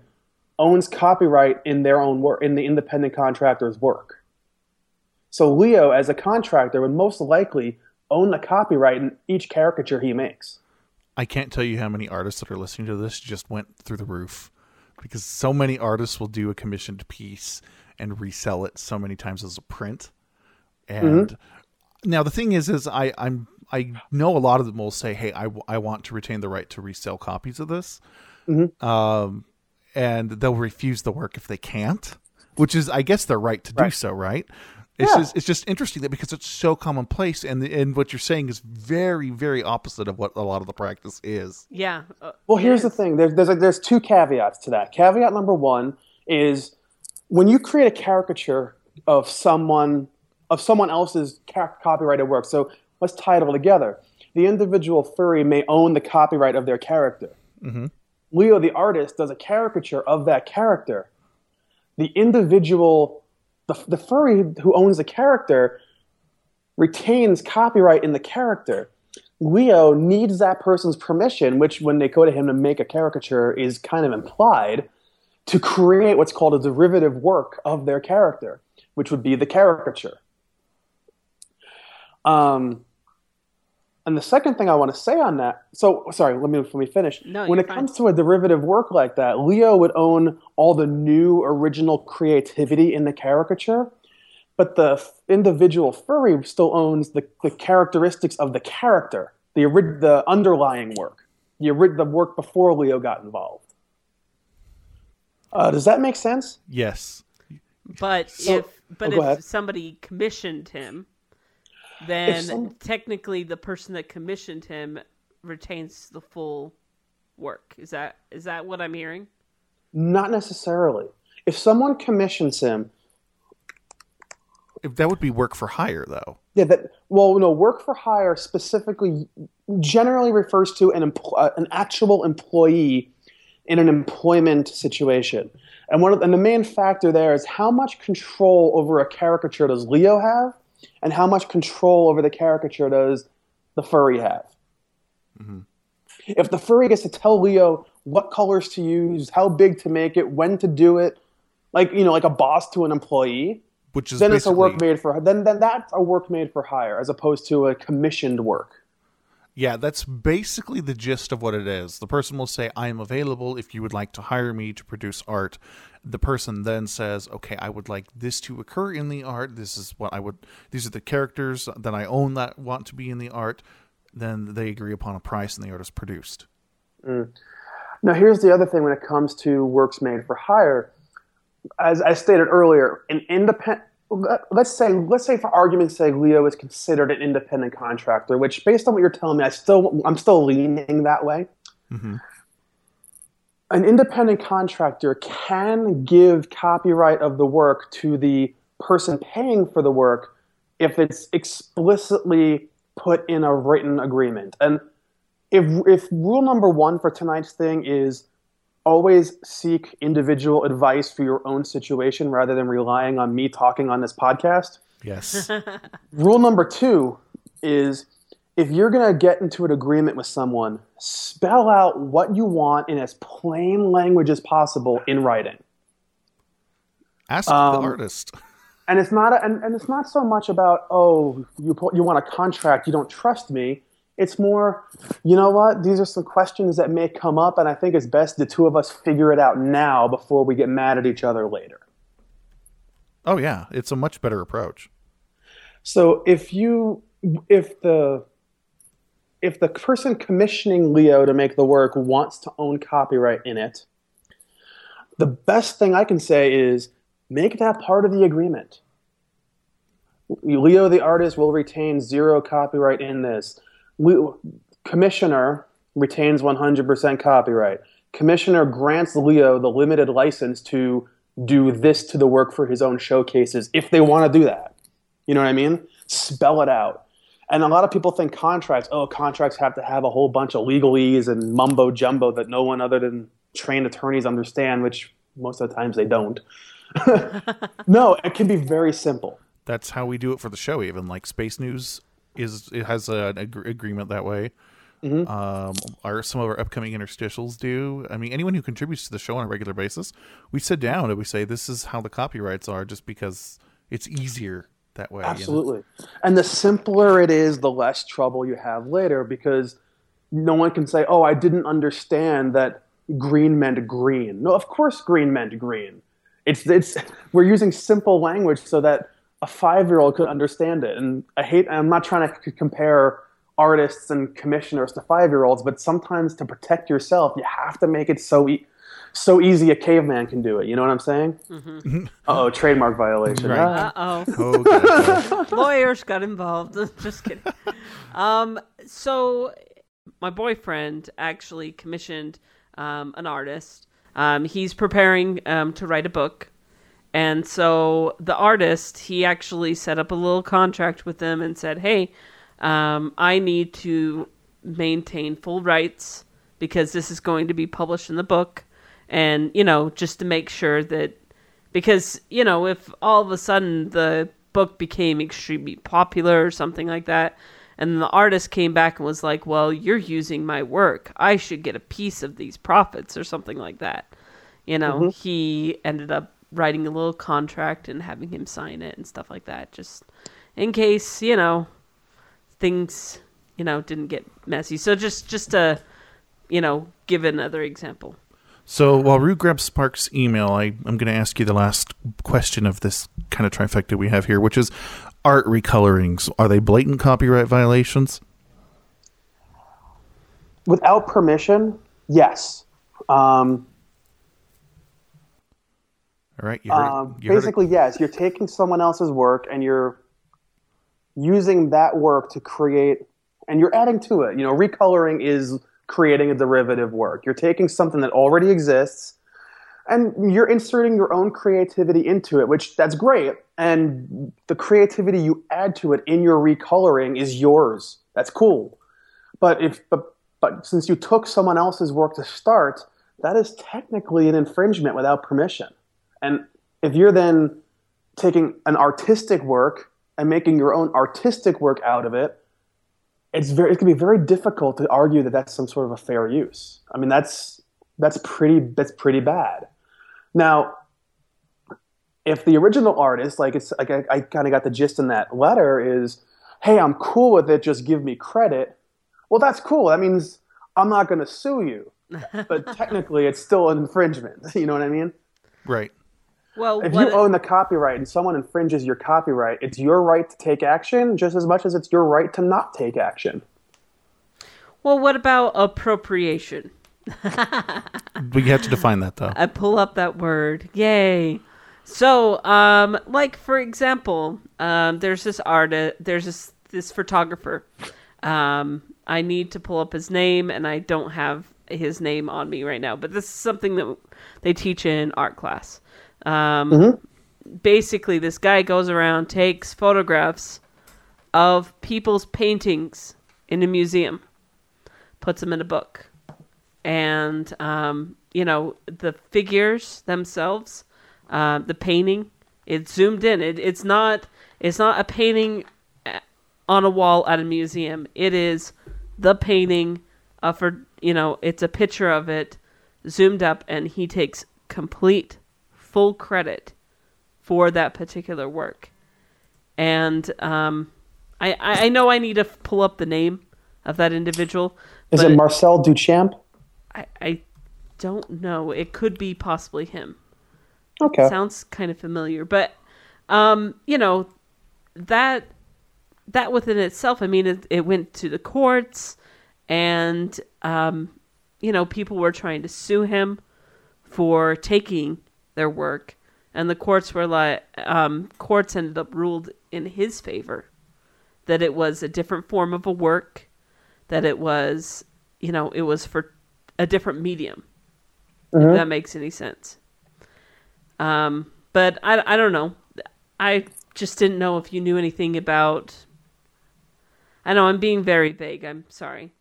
Speaker 10: owns copyright in their own work, in the independent contractor's work. So Leo, as a contractor, would most likely own the copyright in each caricature he makes.
Speaker 2: I can't tell you how many artists that are listening to this just went through the roof because so many artists will do a commissioned piece and resell it so many times as a print. And now the thing is, is I I'm I know a lot of them will say, "Hey, I, w- I want to retain the right to resell copies of this," um, and they'll refuse the work if they can't, which is, I guess, their right to do so, right? It's
Speaker 10: Yeah.
Speaker 2: just it's just interesting that because it's so commonplace, and and what you're saying is very very opposite of what a lot of the practice is.
Speaker 5: Yeah. Uh,
Speaker 10: Well, here's the thing. There's there's, a, there's two caveats to that. Caveat number one is when you create a caricature of someone of someone else's ca- copyrighted work. So let's tie it all together. The individual furry may own the copyright of their character. Leo, the artist, does a caricature of that character. The individual, the, the furry who owns the character, retains copyright in the character. Leo needs that person's permission, which when they go to him to make a caricature is kind of implied, to create what's called a derivative work of their character, which would be the caricature. Um, and the second thing I want to say on that, so sorry, let me let me finish.
Speaker 5: No,
Speaker 10: when it
Speaker 5: fine.
Speaker 10: comes to a derivative work like that, Leo would own all the new original creativity in the caricature, but the f- individual furry still owns the, the characteristics of the character, the ori- the underlying work, the ori- the work before Leo got involved. Uh, does that make sense?
Speaker 2: Yes.
Speaker 5: But
Speaker 10: So-
Speaker 5: if but
Speaker 10: oh,
Speaker 5: if
Speaker 10: ahead.
Speaker 5: somebody commissioned him, then
Speaker 10: some-
Speaker 5: technically the person that commissioned him retains the full work. Is that is that what I'm hearing?
Speaker 10: Not necessarily. If someone commissions him,
Speaker 2: If that would be work for hire, though.
Speaker 10: Yeah, that well, no, work for hire specifically generally refers to an empl- uh, an actual employee in an employment situation. And one of, and the main factor there is how much control over a caricature does Leo have, and how much control over the caricature does the furry have. Mm-hmm. If the furry gets to tell Leo what colors to use, how big to make it, when to do it, like you know, like a boss to an employee,
Speaker 2: Which is
Speaker 10: then it's a work made for then then that's a work made for hire as opposed to a commissioned work.
Speaker 2: Yeah, that's basically the gist of what it is. The person will say, I am available if you would like to hire me to produce art. The person then says, Okay, I would like this to occur in the art. This is what I would these are the characters that I own that want to be in the art. Then they agree upon a price and the art is produced. Mm.
Speaker 10: Now here's the other thing when it comes to works made for hire. As I stated earlier, an independent let's say let's say for argument's sake Leo is considered an independent contractor, which based on what you're telling me, I still I'm still leaning that way. Mm-hmm. An independent contractor can give copyright of the work to the person paying for the work if it's explicitly put in a written agreement. And if if rule number one for tonight's thing is always seek individual advice for your own situation rather than relying on me talking on this podcast.
Speaker 2: Yes. (laughs)
Speaker 10: Rule number two is if you're going to get into an agreement with someone, spell out what you want in as plain language as possible in writing.
Speaker 2: Ask the
Speaker 10: Um,
Speaker 2: artist.
Speaker 10: And it's not, a, and, and it's not so much about oh you you want a contract, you don't trust me. It's more, you know what? These are some questions that may come up, and I think it's best the two of us figure it out now before we get mad at each other later.
Speaker 2: Oh yeah, it's a much better approach.
Speaker 10: So if you if the if the person commissioning Leo to make the work wants to own copyright in it, the best thing I can say is make that part of the agreement. Leo the artist will retain zero copyright in this. Commissioner retains 100% copyright. Commissioner grants Leo the limited license to do this to the work for his own showcases if they want to do that. You know what I mean? Spell it out. And a lot of people think contracts, oh, contracts have to have a whole bunch of legalese and mumbo jumbo that no one other than trained attorneys understand, which most of the times they don't. (laughs) no, it can be very simple.
Speaker 2: That's how we do it for the show. Even like Space News is it has an ag- agreement that way.
Speaker 10: Mhm.
Speaker 2: Um, our some of our upcoming interstitials do. I mean, anyone who contributes to the show on a regular basis, we sit down and we say this is how the copyrights are, just because it's easier that way. you know?
Speaker 10: Absolutely. And the simpler it is, the less trouble you have later because no one can say, oh, I didn't understand that green meant green. No, of course green meant green. It's, it's, we're using simple language so that a five year old could understand it. And I hate, I'm not trying to compare artists and commissioners to five year olds, but sometimes to protect yourself, you have to make it so, e- so easy a caveman can do it. You know what I'm saying? oh, trademark violation.
Speaker 2: Right.
Speaker 5: Uh
Speaker 2: Oh,
Speaker 5: oh. (laughs) Lawyers got involved. (laughs) Just kidding. Um, so my boyfriend actually commissioned um, an artist. Um, he's preparing um, to write a book. And so the artist, he actually set up a little contract with them and said, hey, um, I need to maintain full rights because this is going to be published in the book. And, you know, just to make sure that, because, you know, if all of a sudden the book became extremely popular or something like that, and the artist came back and was like, well, you're using my work. I should get a piece of these profits or something like that. You know,
Speaker 10: Mhm.
Speaker 5: he ended up writing a little contract and having him sign it and stuff like that, just in case, you know, things, you know, didn't get messy. So just, just to, you know, give another example.
Speaker 2: So while Rue grabs Spark's email, I, I'm going to ask you the last question of this kind of trifecta we have here, which is art recolorings. Are they blatant copyright violations?
Speaker 10: Without permission, yes. Um,
Speaker 2: All right, you heard,
Speaker 10: um.
Speaker 2: You
Speaker 10: basically, yes. You're taking someone else's work and you're using that work to create, and you're adding to it. You know, recoloring is creating a derivative work. You're taking something that already exists and you're inserting your own creativity into it, which that's great. And the creativity you add to it in your recoloring is yours. That's cool. But if but but since you took someone else's work to start, that is technically an infringement without permission. And if you're then taking an artistic work and making your own artistic work out of it, it's very it can be very difficult to argue that that's some sort of a fair use. I mean, that's that's pretty that's pretty bad. Now, if the original artist, like it's like I, I kind of got the gist in that letter, is, hey, I'm cool with it, just give me credit. Well, that's cool. That means I'm not going to sue you, (laughs) but technically, it's still an infringement. (laughs) You know what I mean?
Speaker 2: Right.
Speaker 5: Well,
Speaker 10: If you own the copyright and someone infringes your copyright, it's your right to take action just as much as it's your right to not take action.
Speaker 5: well, what about appropriation? (laughs)
Speaker 2: We have to define that though.
Speaker 5: I pull up that word. Yay. So, um, like for example, um, there's this artist, there's this this photographer. Um, I need to pull up his name, and I don't have his name on me right now. But this is something that they teach in art class. Um, Basically, this guy goes around, takes photographs of people's paintings in a museum, puts them in a book, and um, you know, the figures themselves, uh, the painting, it's zoomed in. It, it's not it's not a painting on a wall at a museum. It is the painting uh, for you know, it's a picture of it zoomed up, and he takes complete full credit for that particular work. And um, I, I know I need to pull up the name of that individual.
Speaker 10: Is it Marcel Duchamp?
Speaker 5: I, I don't know. It could be possibly him.
Speaker 10: Okay.
Speaker 5: Sounds kind of familiar, but um, you know, that that within itself, I mean, it, it went to the courts, and um, you know, people were trying to sue him for taking their work, and the courts were like, um, courts ended up ruled in his favor that it was a different form of a work, that it was, you know, it was for a different medium.
Speaker 10: Mhm.
Speaker 5: If that makes any sense. Um, but I, I don't know. I just didn't know if you knew anything about. I know I'm being very vague. I'm sorry.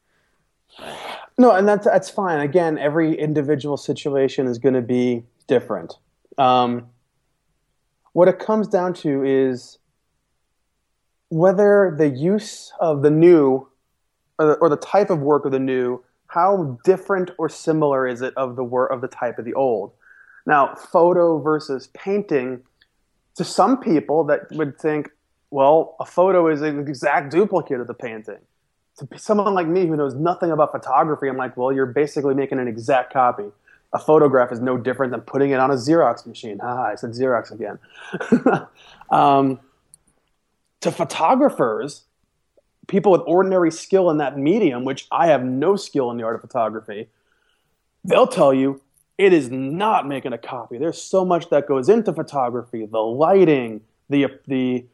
Speaker 10: No, and that's that's fine. Again, every individual situation is going to be different. Um, what it comes down to is whether the use of the new or the, or the type of work of the new, how different or similar is it of the work of the type of the old? Now, photo versus painting, to some people that would think, well, a photo is an exact duplicate of the painting to someone like me who knows nothing about photography, I'm like, well, you're basically making an exact copy. A photograph is no different than putting it on a Xerox machine. Haha, I said Xerox again. (laughs) um, to photographers, people with ordinary skill in that medium, which I have no skill in the art of photography, they'll tell you it is not making a copy. There's so much that goes into photography the lighting, the, the,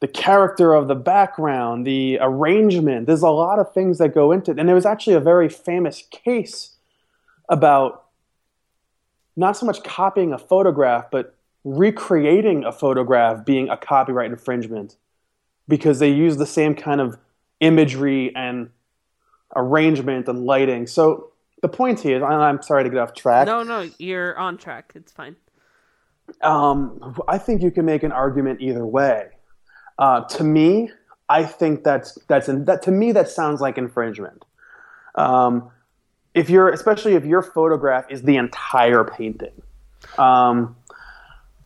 Speaker 10: the character of the background, the arrangement. There's a lot of things that go into it. And there was actually a very famous case about not so much copying a photograph, but recreating a photograph being a copyright infringement because they use the same kind of imagery and arrangement and lighting. So the point here, and I'm sorry to get off track.
Speaker 5: No, no, you're on track. It's fine.
Speaker 10: Um, I think you can make an argument either way. Uh, to me, I think that's that's that to me that sounds like infringement. Um, if you're especially if your photograph is the entire painting. Um,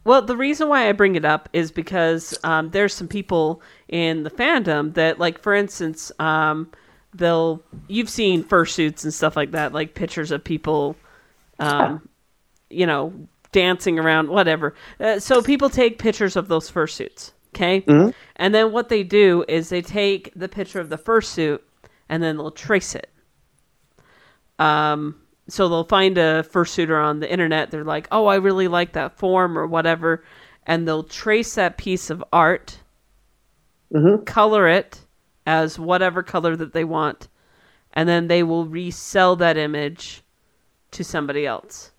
Speaker 5: Well, the reason why I bring it up is because um, there's some people in the fandom that, like, for instance, um, they'll you've seen fursuits and stuff like that, like pictures of people, um, you know, dancing around, whatever. Uh, so people take pictures of those fursuits, okay,
Speaker 10: Mhm.
Speaker 5: and then what they do is they take the picture of the fursuit and then they'll trace it. Um, so they'll find a fursuiter on the internet. They're like, "Oh, I really like that form or whatever," and they'll trace that piece of art, color it as whatever color that they want, and then they will resell that image to somebody else.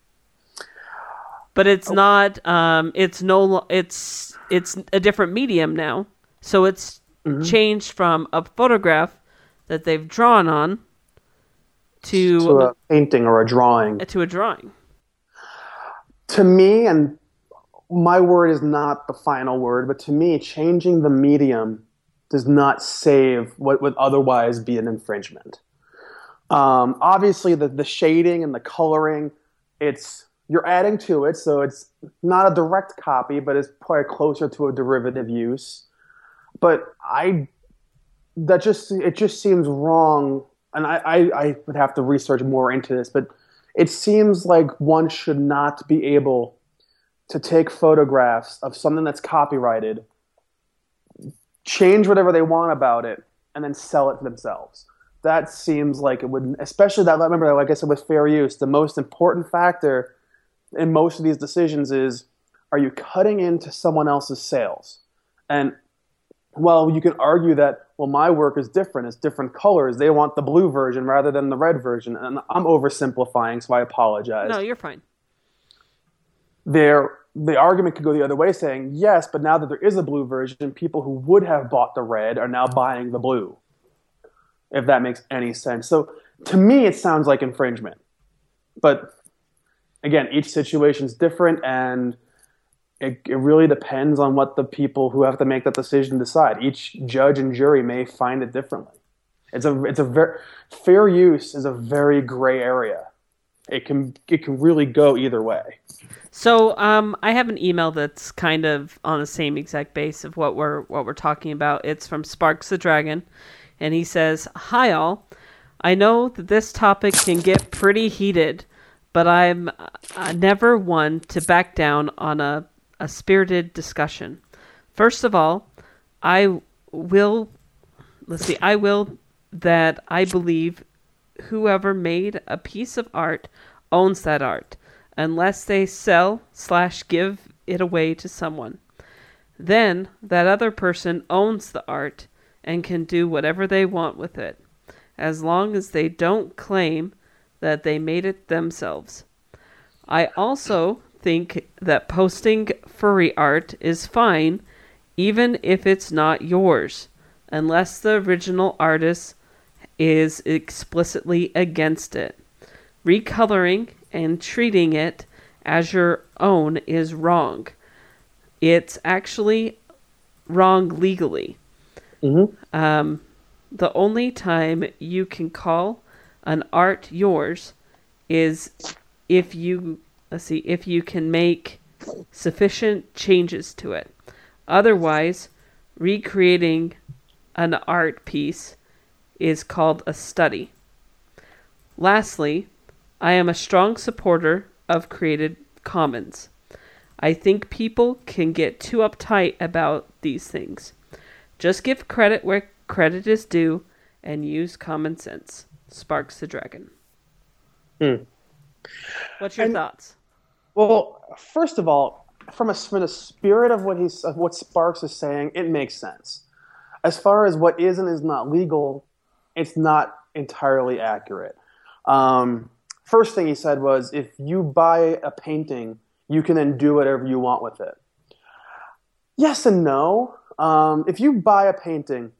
Speaker 5: But it's not. Um, it's no. It's it's a different medium now. So it's changed from a photograph that they've drawn on to
Speaker 10: to a painting or a drawing.
Speaker 5: to a drawing.
Speaker 10: to me, and my word is not the final word, but to me, changing the medium does not save what would otherwise be an infringement. Um, obviously, the, the shading and the coloring, it's you're adding to it, so it's not a direct copy, but it's probably closer to a derivative use. But I, that just it just seems wrong, and I, I, I would have to research more into this, but it seems like one should not be able to take photographs of something that's copyrighted, change whatever they want about it, and then sell it themselves. That seems like it would, especially that. Remember, like I said, with fair use, the most important factor in most of these decisions is: are you cutting into someone else's sales? And well, you can argue that well, my work is different; it's different colors. They want the blue version rather than the red version, and I'm oversimplifying, so I apologize.
Speaker 5: No, you're fine.
Speaker 10: there the argument could go the other way saying yes but now that there is a blue version people who would have bought the red are now buying the blue if that makes any sense. So to me it sounds like infringement. But again, each situation is different, and it, it really depends on what the people who have to make that decision decide. Each judge and jury may find it differently. It's a it's a very fair use is a very gray area. It can it can really go either way.
Speaker 5: So um, I have an email that's kind of on the same exact base of what we're what we're talking about. It's from Sparks the Dragon, and he says, "Hi all, I know that this topic can get pretty heated, but I'm uh, never one to back down on a a spirited discussion. First of all, I will let's see, I will that I believe whoever made a piece of art owns that art unless they sell slash give it away to someone. Then that other person owns the art and can do whatever they want with it, as long as they don't claim that they made it themselves. I also think that posting furry art is fine, even if it's not yours, unless the original artist is explicitly against it. Recoloring and treating it as your own is wrong. It's actually wrong legally. Um, the only time you can call an art yours is if you let's see if you can make sufficient changes to it. Otherwise, recreating an art piece is called a study. Lastly, I am a strong supporter of Creative Commons. I think people can get too uptight about these things. Just give credit where credit is due and use common sense. Sparks the Dragon.
Speaker 10: Hmm.
Speaker 5: What's your
Speaker 10: And-
Speaker 5: thoughts?
Speaker 10: Well, first of all, from a from the spirit of what he's of what Sparks is saying, it makes sense. As far as what is and is not legal, it's not entirely accurate. Um, first thing he said was, if you buy a painting, you can then do whatever you want with it. Yes and no. Um, if you buy a painting,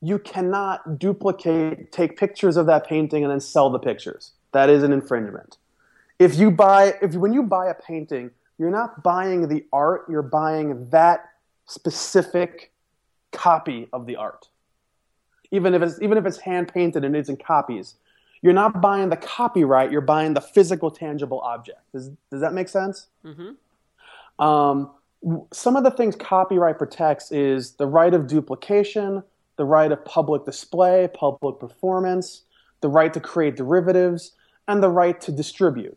Speaker 10: you cannot duplicate, take pictures of that painting and then sell the pictures. That is an infringement if you buy if when you buy a painting you're not buying the art you're buying that specific copy of the art even if it's even if it's hand painted and it's in copies you're not buying the copyright you're buying the physical tangible object does, does that make sense
Speaker 5: Mm-hmm.
Speaker 10: um, some of the things copyright protects is the right of duplication, the right of public display, public performance, the right to create derivatives, and the right to distribute.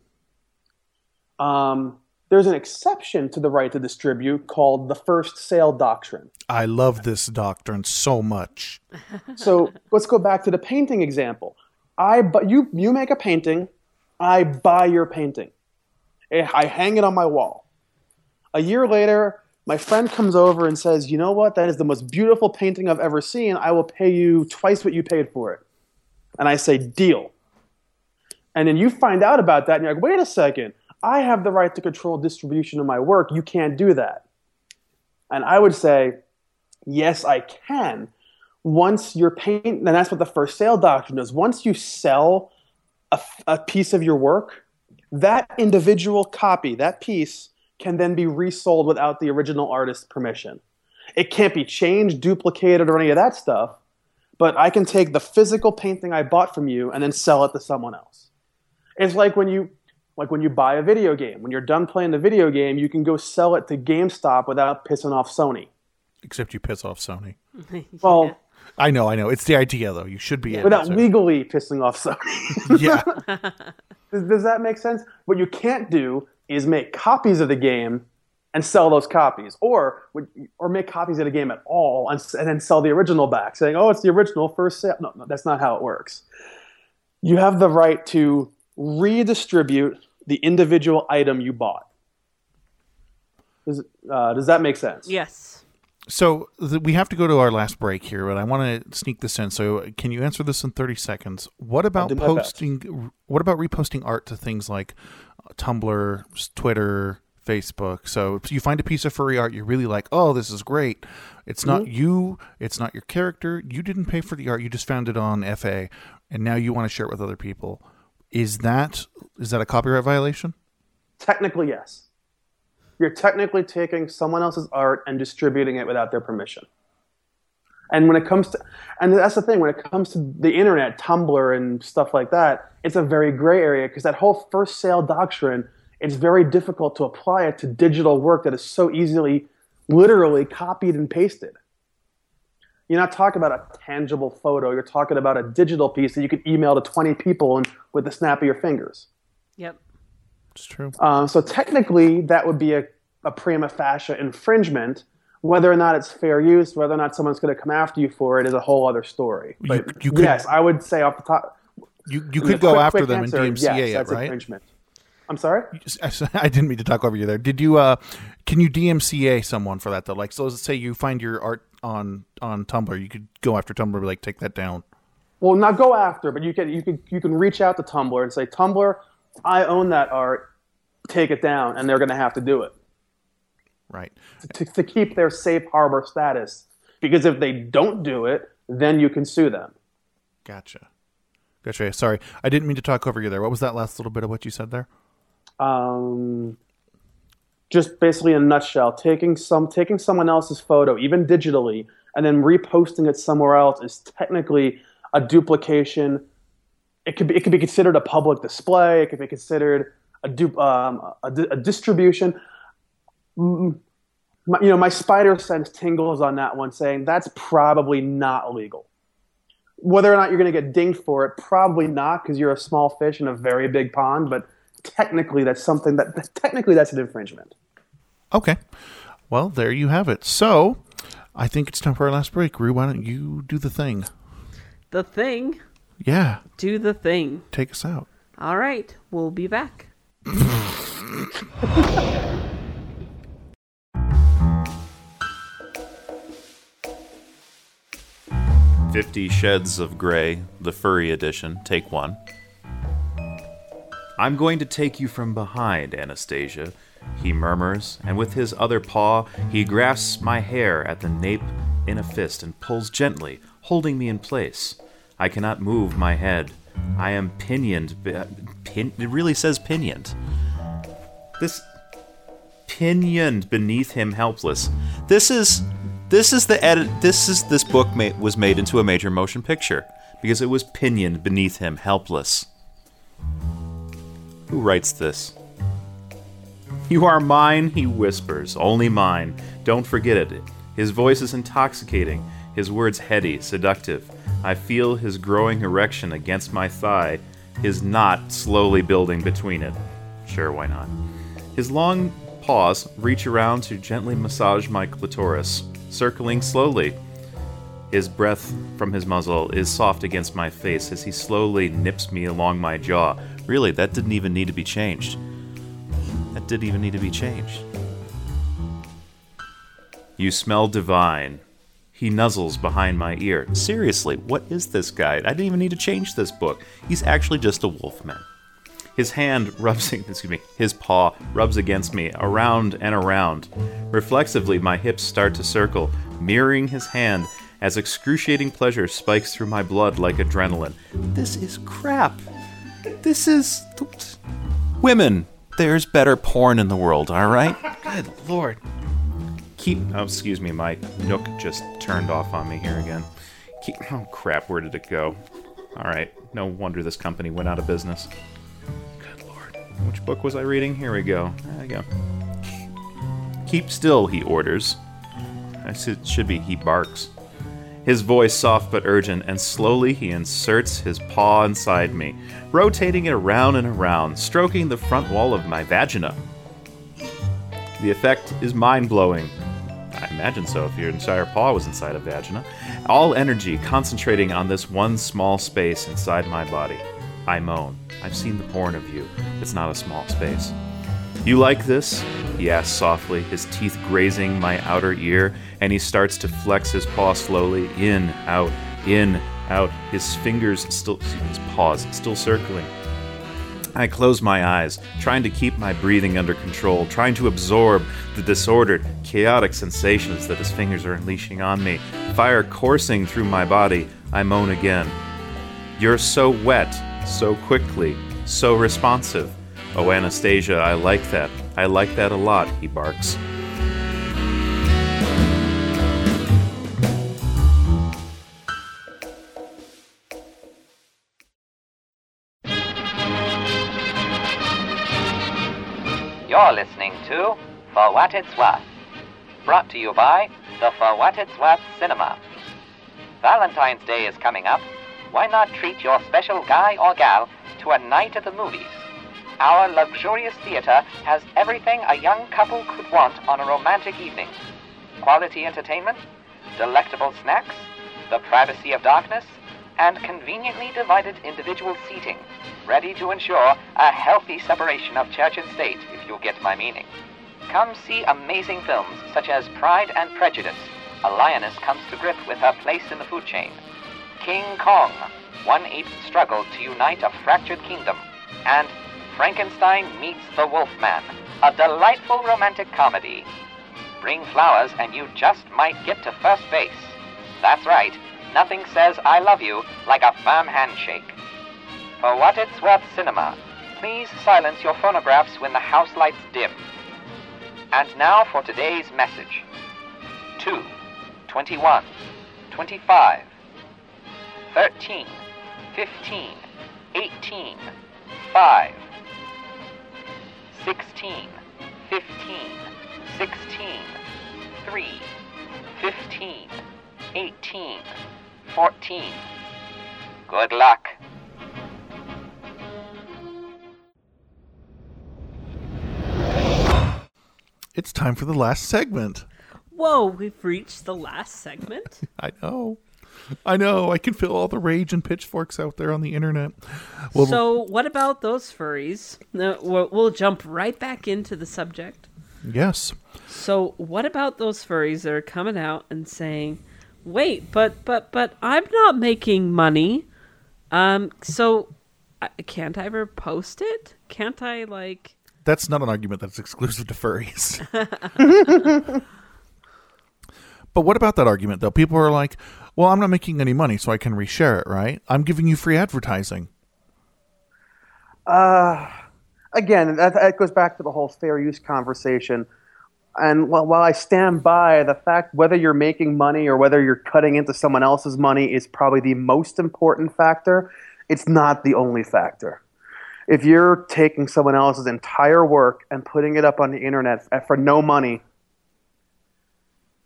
Speaker 10: Um, there's an exception to the right to distribute called the first sale doctrine.
Speaker 2: I love this doctrine so much. (laughs)
Speaker 10: So let's go back to the painting example. I bu- you you make a painting, I buy your painting. Eh, I hang it on my wall. A year later, my friend comes over and says, "You know what? That is the most beautiful painting I've ever seen. I will pay you twice what you paid for it." And I say, "Deal." And then you find out about that, and you're like, "Wait a second. I have the right to control distribution of my work. You can't do that." And I would say, "Yes, I can." once you're paint, and that's what the first sale doctrine is. Once you sell a, a piece of your work, that individual copy, that piece, can then be resold without the original artist's permission. It can't be changed, duplicated, or any of that stuff, but I can take the physical painting I bought from you and then sell it to someone else. It's like when you like when you buy a video game. When you're done playing the video game, you can go sell it to GameStop without pissing off Sony.
Speaker 2: Except you piss off Sony. (laughs)
Speaker 10: Well,
Speaker 2: I know, I know. It's the idea, though. You should be able
Speaker 10: without
Speaker 2: to.
Speaker 10: legally pissing off Sony. (laughs)
Speaker 2: yeah. (laughs)
Speaker 10: Does, does that make sense? What you can't do is make copies of the game and sell those copies, or or make copies of the game at all and, and then sell the original back, saying, "Oh, it's the original first sale." No, no, that's not how it works. You have the right to redistribute the individual item you bought. Does, uh, does that make sense?
Speaker 5: Yes.
Speaker 2: So th- we have to go to our last break here, but I want to sneak this in. So can you answer this in 30 seconds? What about
Speaker 10: do my best.
Speaker 2: posting? What about reposting art to things like uh, Tumblr, Twitter, Facebook? So if you find a piece of furry art you're really like, oh, this is great. It's not
Speaker 10: Mm-hmm.
Speaker 2: you. It's not your character. You didn't pay for the art. You just found it on FA, and now you want to share it with other people. Is that is that a copyright violation?
Speaker 10: Technically, yes. You're technically taking someone else's art and distributing it without their permission. And when it comes to, and that's the thing, when it comes to the internet, Tumblr, and stuff like that, it's a very gray area because that whole first sale doctrine, it's very difficult to apply it to digital work that is so easily, literally copied and pasted. You're not talking about a tangible photo, you're talking about a digital piece that you could email to 20 people and, with the snap of your fingers.
Speaker 5: Yep.
Speaker 2: It's true.
Speaker 10: Uh, so technically, that would be a, a prima facie infringement. Whether or not it's fair use, whether or not someone's going to come after you for it, is a whole other story. But
Speaker 2: you could-
Speaker 10: yes, I would say off the top.
Speaker 2: You you
Speaker 10: I mean,
Speaker 2: could go
Speaker 10: quick-
Speaker 2: after
Speaker 10: quick
Speaker 2: them
Speaker 10: answer,
Speaker 2: in DMCA
Speaker 10: yes,
Speaker 2: it,
Speaker 10: that's
Speaker 2: right?
Speaker 10: infringement. I'm sorry. (laughs)
Speaker 2: I didn't mean to talk over you there. Did you? Uh, can you DMCA someone for that though? Like, so let's say you find your art on on Tumblr, you could go after Tumblr, like, take that down.
Speaker 10: Well, not go after, but you can you can you can reach out to Tumblr and say, Tumblr, I own that art. Take it down, and they're going to have to do it.
Speaker 2: Right.
Speaker 10: To, to keep their safe harbor status, because if they don't do it, then you can sue them.
Speaker 2: Gotcha. Gotcha. Sorry, I didn't mean to talk over you there. What was that last little bit of what you said there?
Speaker 10: um, just basically in a nutshell, taking some taking someone else's photo, even digitally, and then reposting it somewhere else is technically a duplication. It could be it could be considered a public display. It could be considered a du- um, a, a distribution. My, you know, my spider sense tingles on that one, saying that's probably not legal. Whether or not you're going to get dinged for it, probably not, because you're a small fish in a very big pond. But technically, that's something that technically that's an infringement.
Speaker 2: Okay. Well, there you have it. So, I think it's time for our last break. Rue, why don't you do the thing?
Speaker 5: The thing.
Speaker 2: Yeah,
Speaker 5: Do the thing.
Speaker 2: take us out.
Speaker 5: All right. We'll be back.
Speaker 12: Fifty Sheds of Grey, the furry edition, take one. I'm going to take you from behind, Anastasia, he murmurs, and with his other paw, he grasps my hair at the nape in a fist and pulls gently, holding me in place. I cannot move my head. I am pinioned. Pin- it really says pinioned. This pinioned beneath him helpless. This is this is the edit this is this book ma- was made into a major motion picture because it was pinioned beneath him helpless. Who writes this? You are mine, he whispers, only mine. Don't forget it. His voice is intoxicating, his words heady, seductive. I feel his growing erection against my thigh, his knot slowly building between it. Sure, why not? His long paws reach around to gently massage my clitoris, circling slowly. His breath from his muzzle is soft against my face as he slowly nips me along my jaw. Really, that didn't even need to be changed. That didn't even need to be changed. You smell divine. He nuzzles behind my ear. Seriously, what is this guy? I didn't even need to change this book. He's actually just a wolfman. His hand (laughs) rubs, excuse me, his paw rubs against me, around and around. Reflexively, my hips start to circle, mirroring his hand as excruciating pleasure spikes through my blood like adrenaline. This is crap. This is. Women, there's better porn in the world, alright? Good lord. Keep. Oh, excuse me, my Nook just turned off on me here again. Keep. Oh, crap, where did it go? Alright, no wonder this company went out of business. Good lord. Which book was I reading? Here we go. There we go. Keep still, he orders. I should be he barks. His voice soft but urgent, and slowly he inserts his paw inside me, rotating it around and around, stroking the front wall of my vagina. The effect is mind blowing. I imagine so if your entire paw was inside a vagina. All energy concentrating on this one small space inside my body. I moan. I've seen the porn of you. It's not a small space. You like this? He asks softly, his teeth grazing my outer ear, and he starts to flex his paw slowly in, out, in, out, his fingers still, his paws still circling. I close my eyes, trying to keep my breathing under control, trying to absorb the disordered, chaotic sensations that his fingers are unleashing on me. Fire coursing through my body, I moan again. You're so wet, so quickly, So responsive. Oh, Anastasia, I like that. I like that a lot, he barks.
Speaker 13: You're listening to For What It's Worth. Brought to you by the For What It's Worth Cinema. Valentine's Day is coming up. Why not treat your special guy or gal to a night at the movies? Our luxurious theater has everything a young couple could want on a romantic evening quality entertainment, delectable snacks, the privacy of darkness, and conveniently divided individual seating, ready to ensure a healthy separation of church and state, if you get my meaning. Come see amazing films such as Pride and Prejudice. A lioness comes to grip with her place in the food chain. King Kong, one eighth struggle to unite a fractured kingdom. And Frankenstein meets the Wolfman, a delightful romantic comedy. Bring flowers and you just might get to first base. That's right, nothing says I love you like a firm handshake. For what it's worth, cinema, please silence your phonographs when the house lights dim. And now for today's message 2, 21, 25, 13, 15, 18, 5, 16, 15, 16, 3, 15, 18, 14. Good luck.
Speaker 2: It's time for the last segment.
Speaker 5: Whoa, we've reached the last segment. (laughs)
Speaker 2: I know. I know. I can feel all the rage and pitchforks out there on the internet. Well,
Speaker 5: so, what about those furries? We'll, jump right back into the subject.
Speaker 2: yes.
Speaker 5: So, what about those furries that are coming out and saying, "Wait, but but but I'm not making money." Um, so can't I ever post it? Can't I like?
Speaker 2: That's not an argument that's exclusive to furries. (laughs) but what about that argument, though? People are like, well, I'm not making any money, so I can reshare it, right? I'm giving you free advertising.
Speaker 10: Uh, again, that, that goes back to the whole fair use conversation. And while, while I stand by the fact whether you're making money or whether you're cutting into someone else's money is probably the most important factor, it's not the only factor. If you're taking someone else's entire work and putting it up on the internet for no money,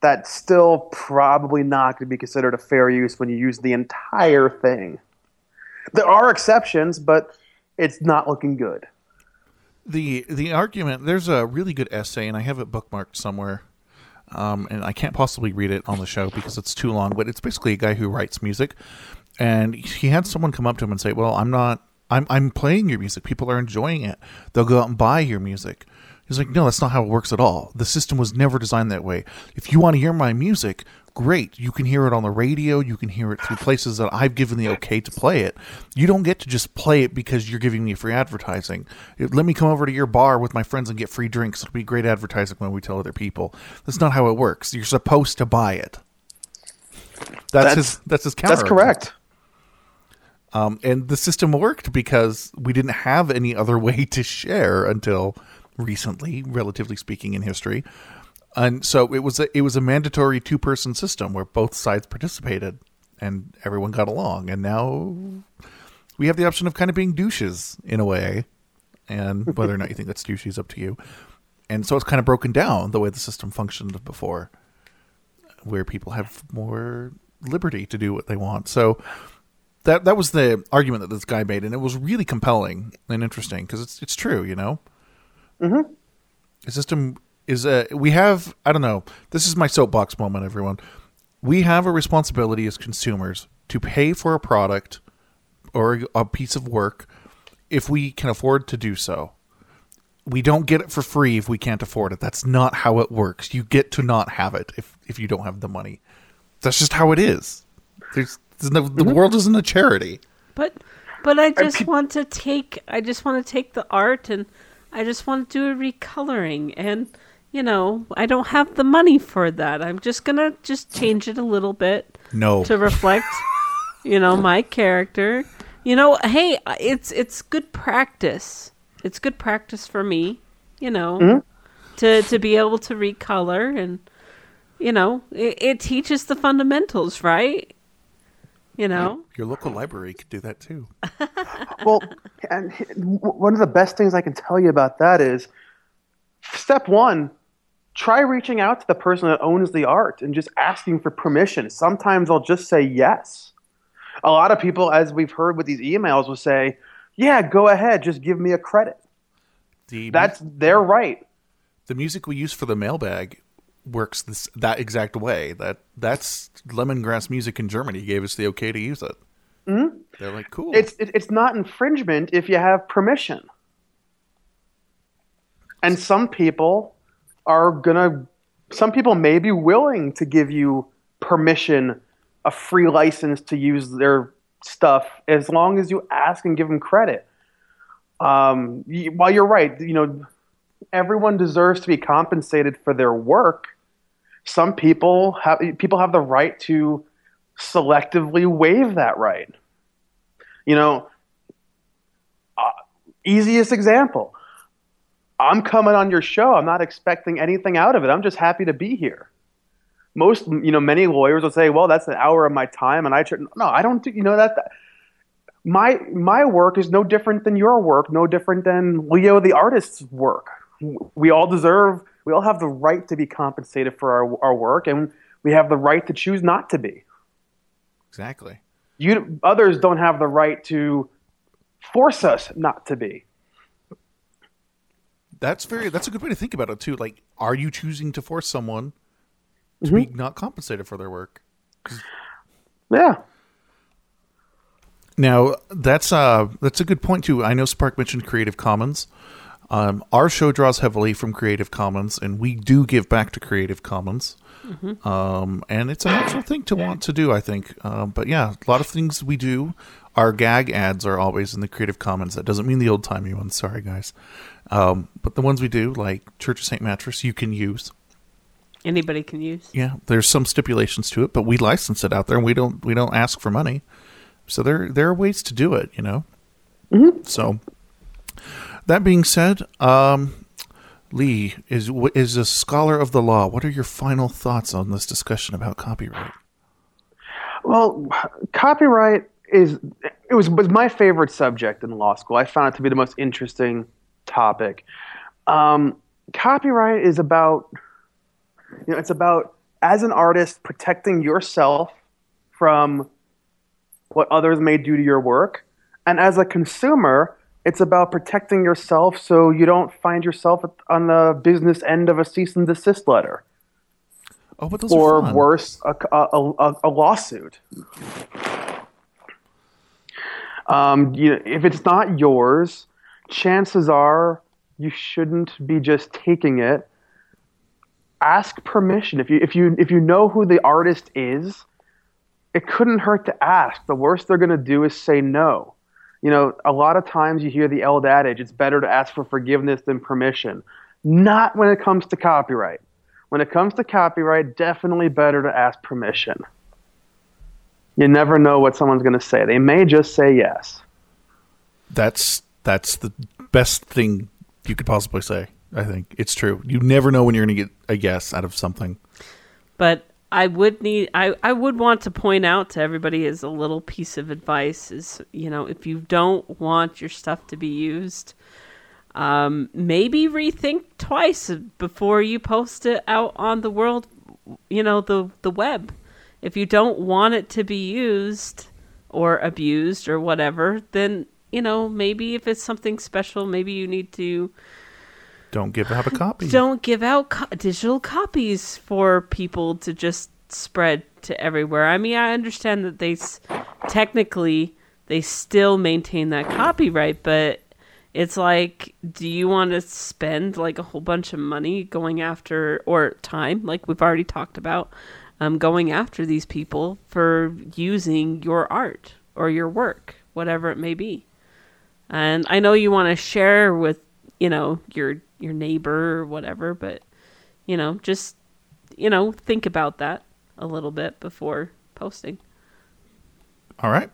Speaker 10: that's still probably not going to be considered a fair use when you use the entire thing. There are exceptions, but it's not looking good.
Speaker 2: the the argument there's a really good essay and i have it bookmarked somewhere um, and i can't possibly read it on the show because it's too long but it's basically a guy who writes music and he had someone come up to him and say well i'm not i'm, I'm playing your music people are enjoying it they'll go out and buy your music he's like no that's not how it works at all. The system was never designed that way. If you want to hear my music great. You can hear it on the radio. You can hear it through places that i've given the okay to play it. You don't get to just play it because you're giving me free advertising. Let me come over to your bar with my friends and get free drinks. It'll be great advertising when we tell other people. That's not how it works. You're supposed to buy it. That's,
Speaker 10: That's-
Speaker 2: his that's his counter.
Speaker 10: That's correct.
Speaker 2: um, and the system worked because we didn't have any other (laughs) way to share until recently, relatively speaking, in history. And so it was a, it was a mandatory two person system where both sides participated and everyone got along. And now we have the option of kind of being douches in a way, and (laughs) whether or not you think that's douchey is up to you. And so it's kind of broken down the way the system functioned before, where people have more liberty to do what they want. So that that was the argument that this guy made, and it was really compelling and interesting because it's it's true, you know.
Speaker 10: Mm-hmm.
Speaker 2: The system is a we have I don't know. This is my soapbox moment, everyone. We have a responsibility as consumers to pay for a product or a piece of work if we can afford to do so. We don't get it for free if we can't afford it. That's not how it works. You get to not have it if if you don't have the money. That's just how it is. There's, there's no, the world isn't a charity.
Speaker 5: But but I just want to take I just want to take the art and I just want to do a recoloring and you know, I don't have the money for that. I'm just going to just change it a little bit
Speaker 2: No.
Speaker 5: to reflect (laughs) you know, my character You know, hey, it's it's good practice. It's good practice for me, you know,
Speaker 10: Mhm.
Speaker 5: to to be able to recolor and you know, it, it teaches the fundamentals, right? You know.
Speaker 2: Your local library could do that too. (laughs)
Speaker 10: well, and one of the best things I can tell you about that is step one, try reaching out to the person that owns the art and just asking for permission. Sometimes they'll just say yes. A lot of people, as we've heard with these emails, will say, Yeah, go ahead, just give me a credit.
Speaker 2: The
Speaker 10: That's their right.
Speaker 2: the music we use for the mailbag works this that exact way. That that's lemongrass music in Germany gave us the okay to use it.
Speaker 10: Mhm.
Speaker 2: They're like, cool.
Speaker 10: It's it, it's not infringement if you have permission. And some people are gonna. Some people may be willing to give you permission, a free license to use their stuff, as long as you ask and give them credit. Um, while you're right, you know, everyone deserves to be compensated for their work. Some people have people have the right to selectively waive that right. You know, uh, easiest example. I'm coming on your show. I'm not expecting anything out of it. I'm just happy to be here. Most, you know, many lawyers will say, "Well, that's an hour of my time," and I no, I don't. do- You know that, that my my work is no different than your work, no different than Leo the artist's work. We all deserve. We all have the right to be compensated for our our work, and we have the right to choose not to be.
Speaker 2: exactly.
Speaker 10: You others don't have the right to force us not to be.
Speaker 2: That's very that's a good way to think about it too. Like, are you choosing to force someone to be not compensated for their work?
Speaker 10: Yeah.
Speaker 2: Now that's uh that's a good point too. I know Spark mentioned Creative Commons. Um, our show draws heavily from Creative Commons, and we do give back to Creative Commons.
Speaker 5: Mhm.
Speaker 2: Um, and it's a natural thing to want to do, I think. Um, but yeah, a lot of things we do. Our gag ads are always in the Creative Commons. That doesn't mean the old timey ones. Sorry, guys. Um, but the ones we do, like Church of St. Mattress, you can use.
Speaker 5: Anybody can use.
Speaker 2: Yeah, there's some stipulations to it, but we license it out there, and we don't we don't ask for money. So there there are ways to do it, you know. So that being said, um, Lee is is a scholar of the law. What are your final thoughts on this discussion about copyright?
Speaker 10: Well, copyright is it was was my favorite subject in law school. I found it to be the most interesting topic. Um, copyright is about you know it's about as an artist protecting yourself from what others may do to your work, and as a consumer, it's about protecting yourself so you don't find yourself on the business end of a cease and desist letter.
Speaker 2: Oh, but those
Speaker 10: or
Speaker 2: are fun.
Speaker 10: worse, a, a, a, a lawsuit. Um, you if it's not yours, chances are you shouldn't be just taking it. Ask permission. If you if you if you know who the artist is, it couldn't hurt to ask. The worst they're going to do is say no. You know, a lot of times you hear the old adage, it's better to ask for forgiveness than permission. Not when it comes to copyright. When it comes to copyright, definitely better to ask permission. You never know what someone's going to say. They may just say yes.
Speaker 2: That's that's the best thing you could possibly say. I think it's true. You never know when you're going to get a yes out of something.
Speaker 5: But I would need I, I would want to point out to everybody as a little piece of advice is you know if you don't want your stuff to be used um, maybe rethink twice before you post it out on the world you know the the web. If you don't want it to be used or abused or whatever then you know maybe if it's something special maybe you need to
Speaker 2: Don't give out a (laughs) copy.
Speaker 5: don't give out co- digital copies for people to just spread to everywhere. I mean, I understand that they s- technically they still maintain that copyright, but it's like, do you want to spend like a whole bunch of money going after or time, like we've already talked about, um, going after these people for using your art or your work, whatever it may be? And I know you want to share with you know your your neighbor or whatever, but you know just you know think about that a little bit before posting.
Speaker 2: All right.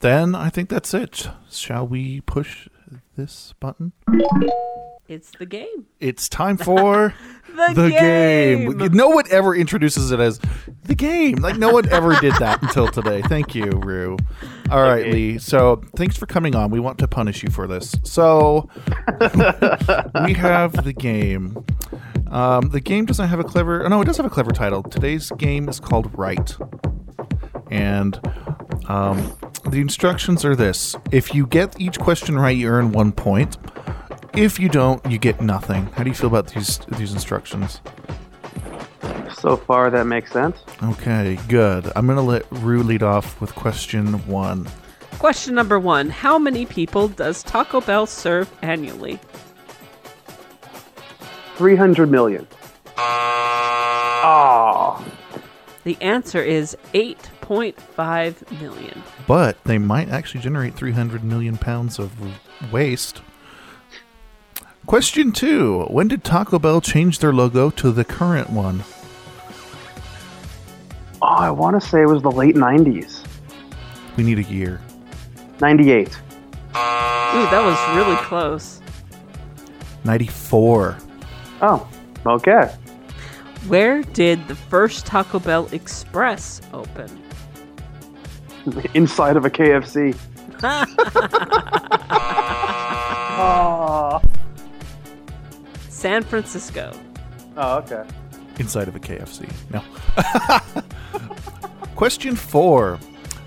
Speaker 2: Then I think that's it. Shall we push this button?
Speaker 5: It's the game.
Speaker 2: It's time for (laughs)
Speaker 5: The
Speaker 2: game.
Speaker 5: game.
Speaker 2: No one ever introduces it as the game. Like no one ever did that until today. Thank you, Rue. All right, Lee. So thanks for coming on. We want to punish you for this. So we have the game. Um, the game doesn't have a clever. No, it does have a clever title. Today's game is called Right, and um, the instructions are this: if you get each question right, you earn one point. If you don't, you get nothing. How do you feel about these these instructions?
Speaker 10: So far, that makes sense.
Speaker 2: Okay, good. I'm gonna let Rue lead off with question one.
Speaker 5: Question number one How many people does Taco Bell serve annually?
Speaker 10: 300 million.
Speaker 5: The answer is 8.5 million.
Speaker 2: But they might actually generate 300 million pounds of waste. Question two: When did Taco Bell change their logo to the current one?
Speaker 10: Oh, I want to say it was the late 90s.
Speaker 2: We need a year.
Speaker 10: 98.
Speaker 5: Ooh, that was really close.
Speaker 2: 94.
Speaker 10: Oh, okay.
Speaker 5: Where did the first Taco Bell Express open? (laughs)
Speaker 10: Inside of a KFC. Oh. (laughs) Ah.
Speaker 5: San Francisco.
Speaker 10: Oh, okay.
Speaker 2: Inside of a KFC. No. (laughs) Question four: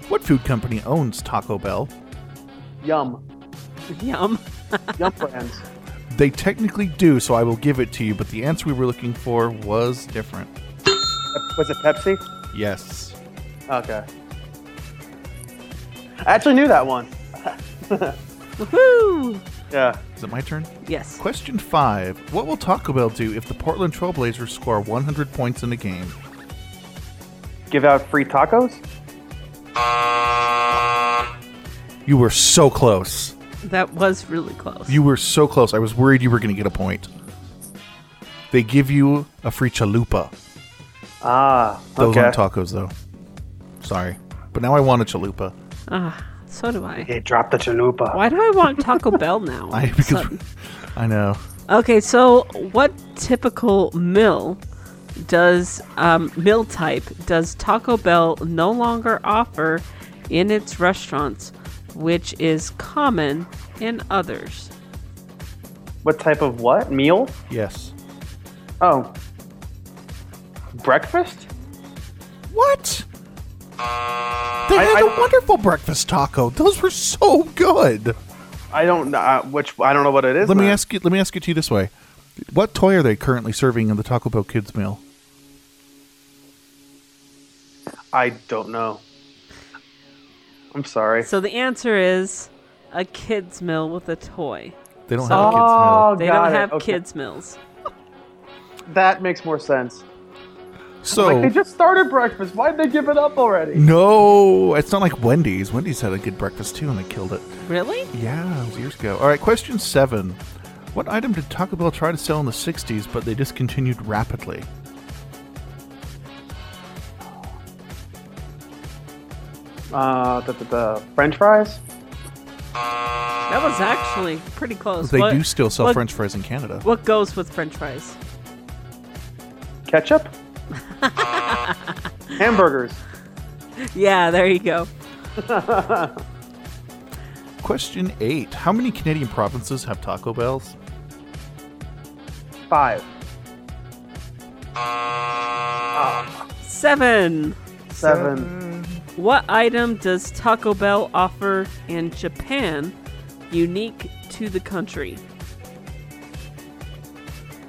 Speaker 2: What food company owns Taco Bell?
Speaker 10: Yum.
Speaker 5: Yum.
Speaker 10: Yum brands.
Speaker 2: They technically do, so I will give it to you. But the answer we were looking for was different.
Speaker 10: Was it Pepsi?
Speaker 2: Yes.
Speaker 10: Okay. I actually knew that one. (laughs)
Speaker 5: Woohoo!
Speaker 10: Yeah.
Speaker 2: Is it my turn?
Speaker 5: Yes.
Speaker 2: Question five: What will Taco Bell do if the Portland Trailblazers score 100 points in a game?
Speaker 10: Give out free tacos?
Speaker 2: You were so close.
Speaker 5: That was really close.
Speaker 2: You were so close. I was worried you were going to get a point. They give you a free chalupa.
Speaker 10: Ah,
Speaker 2: Those
Speaker 10: okay.
Speaker 2: aren't tacos, though. Sorry, but now I want a chalupa.
Speaker 5: Ah, so do I.
Speaker 10: Hey, drop the chalupa.
Speaker 5: Why do I want Taco Bell (laughs) now?
Speaker 2: I because I know.
Speaker 5: Okay, so what typical mill does um, mill type does Taco Bell no longer offer in its restaurants, which is common in others?
Speaker 10: What type of what? Meal?
Speaker 2: Yes.
Speaker 10: Oh. Breakfast?
Speaker 2: What? They had
Speaker 10: I-
Speaker 2: a wonderful breakfast taco. Those were so good.
Speaker 10: I don't know uh, which. I don't know what it is.
Speaker 2: Let me ask you. Let me ask it to you this way: What toy are they currently serving in the Taco Bell kids meal?
Speaker 10: I don't know. I'm sorry.
Speaker 5: So the answer is a kids mill with a toy.
Speaker 2: They don't
Speaker 5: So-
Speaker 2: have a kids meal.
Speaker 10: Oh,
Speaker 5: They
Speaker 10: got
Speaker 5: don't
Speaker 10: it.
Speaker 5: have
Speaker 10: Okay.
Speaker 5: kids mills.
Speaker 10: That makes more sense.
Speaker 2: So
Speaker 10: like they just started breakfast. Why'd they give it up already?
Speaker 2: no, it's not like Wendy's. Wendy's had a good breakfast too, and they killed it.
Speaker 5: Really?
Speaker 2: Yeah, it was years ago. All right, question seven: What item did Taco Bell try to sell in the '60s, but they discontinued rapidly?
Speaker 10: Uh, the, the, the French fries.
Speaker 5: That was actually pretty close.
Speaker 2: They
Speaker 5: What-
Speaker 2: do still sell
Speaker 5: what-
Speaker 2: French fries in Canada.
Speaker 5: What goes with French fries?
Speaker 10: Ketchup. (laughs) Hamburgers.
Speaker 5: Yeah, there you go. (laughs)
Speaker 2: Question eight: How many Canadian provinces have Taco Bells?
Speaker 10: Five.
Speaker 5: Seven.
Speaker 10: Seven.
Speaker 5: What item does Taco Bell offer in Japan unique to the country?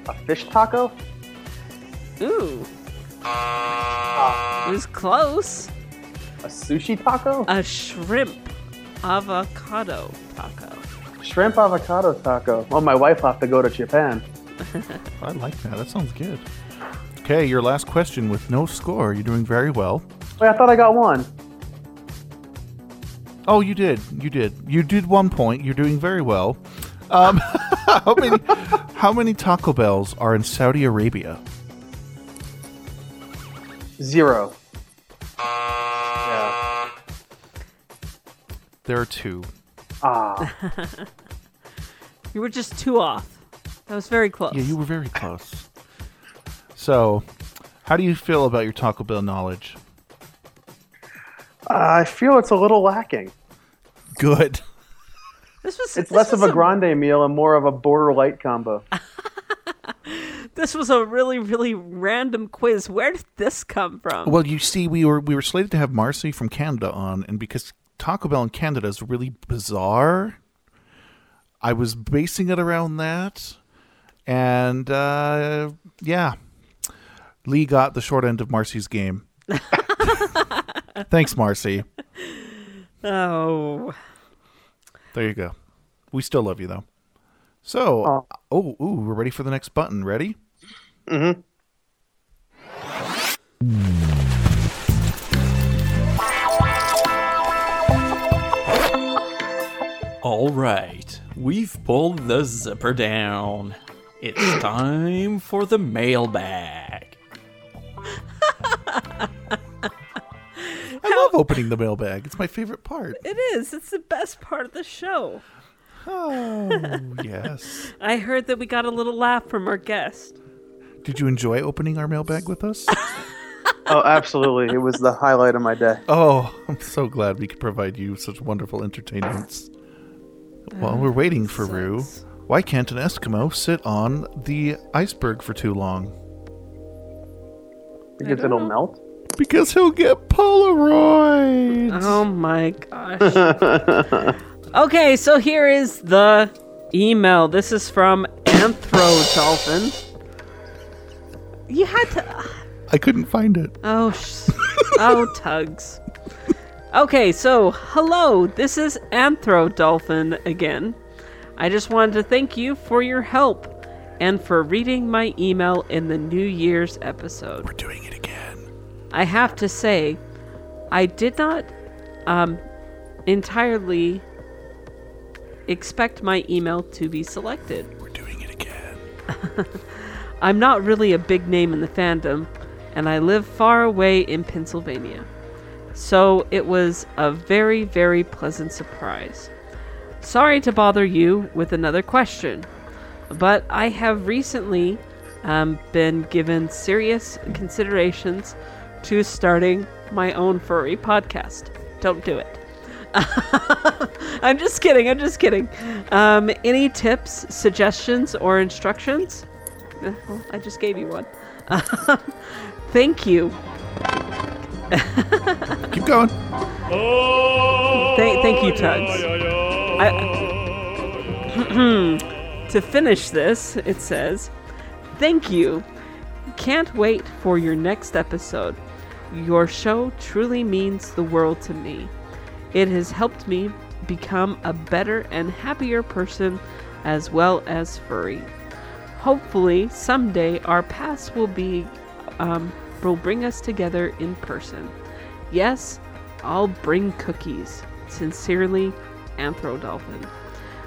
Speaker 10: A fish taco.
Speaker 5: Ooh. Ah. It was close.
Speaker 10: A sushi taco.
Speaker 5: A shrimp avocado taco.
Speaker 10: Shrimp avocado taco. Well, my wife will have to go to Japan. (laughs)
Speaker 2: I like that. That sounds good. Okay, your last question with no score. You're doing very well.
Speaker 10: Wait, I thought I got one.
Speaker 2: Oh, you did. You did. You did one point. You're doing very well. Um, (laughs) how many? How many Taco Bells are in Saudi Arabia?
Speaker 10: Zero. Yeah.
Speaker 2: There are two.
Speaker 10: Ah, (laughs)
Speaker 5: You were just two off. That was very close.
Speaker 2: Yeah, you were very close. So, how do you feel about your Taco Bell knowledge?
Speaker 10: I feel it's a little lacking.
Speaker 2: Good. (laughs)
Speaker 5: This was
Speaker 10: It's
Speaker 5: this
Speaker 10: less of
Speaker 5: was
Speaker 10: a grande meal and more of a border light combo. (laughs)
Speaker 5: This was a really, really random quiz. Where did this come from?
Speaker 2: Well, you see, we were we were slated to have Marcy from Canada on, and because Taco Bell in Canada is really bizarre, I was basing it around that, and uh, yeah, Lee got the short end of Marcy's game. (laughs) Thanks, Marcy.
Speaker 5: Oh,
Speaker 2: There you go. We still love you though. So, oh, ooh, we're ready for the next button. Ready?
Speaker 10: Mm-hmm.
Speaker 1: All right, we've pulled the zipper down. It's (gasps) time for the mailbag. (laughs)
Speaker 2: I love opening the mailbag. It's my favorite part.
Speaker 5: it is. It's the best part of the show.
Speaker 2: Oh, (laughs) yes.
Speaker 5: I heard that we got a little laugh from our guest.
Speaker 2: Did you enjoy opening our mailbag with us? (laughs)
Speaker 10: Oh, absolutely. It was the highlight of my day.
Speaker 2: Oh, I'm so glad we could provide you such wonderful entertainments. While we're waiting for Rue, why can't an Eskimo sit on the iceberg for too long?
Speaker 10: Because it'll melt.
Speaker 2: Because he'll get Polaroids.
Speaker 5: Oh my gosh. (laughs) okay, so here is the email. This is from Anthro Dolphin. You had to.
Speaker 2: I couldn't find it.
Speaker 5: Oh, sh- oh, (laughs) tugs. Okay, so hello, this is Anthro Dolphin again. I just wanted to thank you for your help and for reading my email in the New Year's episode.
Speaker 2: We're doing it again.
Speaker 5: I have to say, I did not um, entirely expect my email to be selected.
Speaker 2: We're doing it again. (laughs)
Speaker 5: I'm not really a big name in the fandom, and I live far away in Pennsylvania. So it was a very, very pleasant surprise. Sorry to bother you with another question, but I have recently um, been given serious considerations to starting my own furry podcast. Don't do it. (laughs) I'm just kidding. I'm just kidding. Um, any tips, suggestions, or instructions? Uh, Well, I just gave you one. (laughs) Thank you. (laughs)
Speaker 2: Keep going.
Speaker 5: Thank, thank you, Tugs. I, (clears throat) to finish this, it says, Thank you. Can't wait for your next episode. Your show truly means the world to me. It has helped me become a better and happier person as well as furry. Hopefully, someday our paths will be um, will bring us together in person. Yes, I'll bring cookies. Sincerely, Anthrodolphin.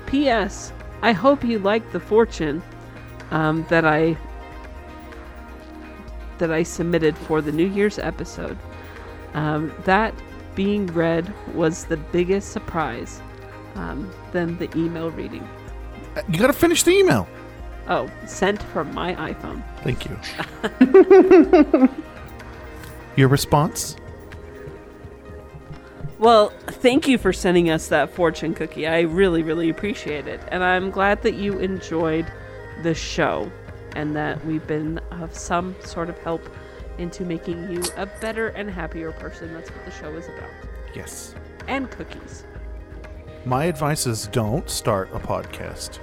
Speaker 5: P.S. I hope you liked the fortune um, that I that I submitted for the New Year's episode. Um, that being read was the biggest surprise um, than the email reading.
Speaker 2: You got to finish the email.
Speaker 5: Oh, sent from my iPhone.
Speaker 2: Thank you. (laughs) Your response?
Speaker 5: Well, thank you for sending us that fortune cookie. I really, really appreciate it. And I'm glad that you enjoyed the show and that we've been of some sort of help into making you a better and happier person. That's what the show is about.
Speaker 2: Yes.
Speaker 5: And cookies.
Speaker 2: My advice is don't start a podcast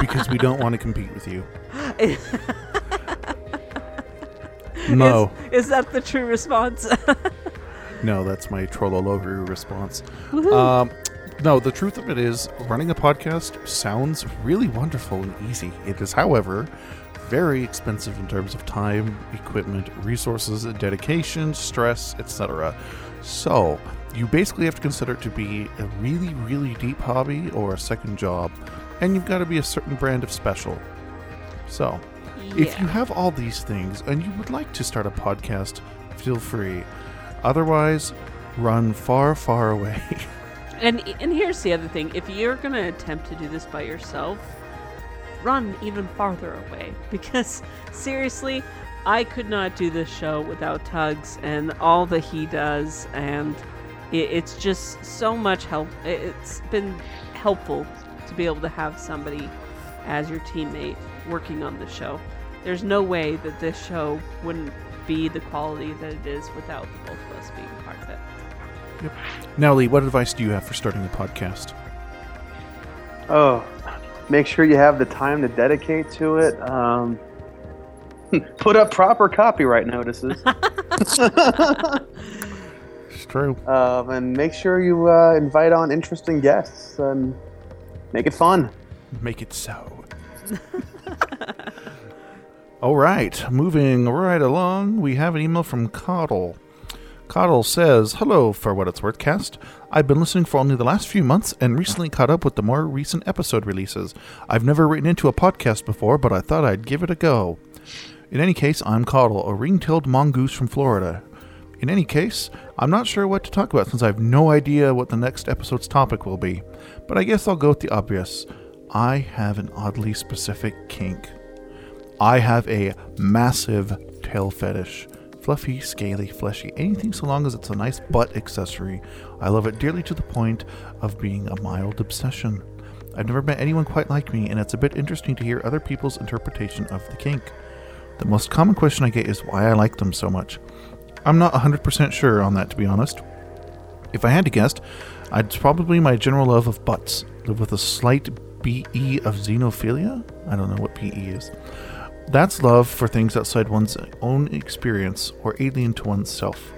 Speaker 2: because we don't want to compete with you. (laughs) No,
Speaker 5: Is, is that the true response? (laughs)
Speaker 2: no, that's my Trolloloru response. Um, no, the truth of it is, running a podcast sounds really wonderful and easy. It is, however, very expensive in terms of time, equipment, resources, dedication, stress, etc. So, you basically have to consider it to be a really, really deep hobby or a second job, and you've got to be a certain brand of special. So, if you have all these things and you would like to start a podcast, feel free. Otherwise, run far, far away. (laughs)
Speaker 5: And and here's the other thing: if you're gonna attempt to do this by yourself, run even farther away (laughs) because seriously, I could not do this show without Tugs and all that he does, and it, it's just so much help. it- It's been helpful to be able to have somebody as your teammate working on the show. There's no way that this show wouldn't be the quality that it is without the both of
Speaker 2: Now, Lee, what advice do you have for starting a podcast?
Speaker 10: Oh, make sure you have the time to dedicate to it. Um, (laughs) put up proper copyright notices. (laughs)
Speaker 2: It's true.
Speaker 10: um, and make sure you uh, invite on interesting guests and make it fun.
Speaker 2: Make it so. (laughs) All right, moving right along, we have an email from Coddle. Coddle says, Hello, for what it's worth, cast. I've been listening for only the last few months and recently caught up with the more recent episode releases. I've never written into a podcast before, but I thought I'd give it a go. In any case, I'm Coddle, a ring tailed mongoose from Florida. In any case, I'm not sure what to talk about since I have no idea what the next episode's topic will be. But I guess I'll go with the obvious. I have an oddly specific kink. I have a massive tail fetish. Fluffy, scaly, fleshy, anything so long as it's a nice butt accessory. I love it dearly to the point of being a mild obsession. I've never met anyone quite like me, and it's a bit interesting to hear other people's interpretation of the kink. The most common question I get is why I like them so much. I'm not 100% sure on that, to be honest. If I had to guess, I'd probably my general love of butts, with a slight BE of xenophilia. I don't know what PE is. That's love for things outside one's own experience or alien to oneself.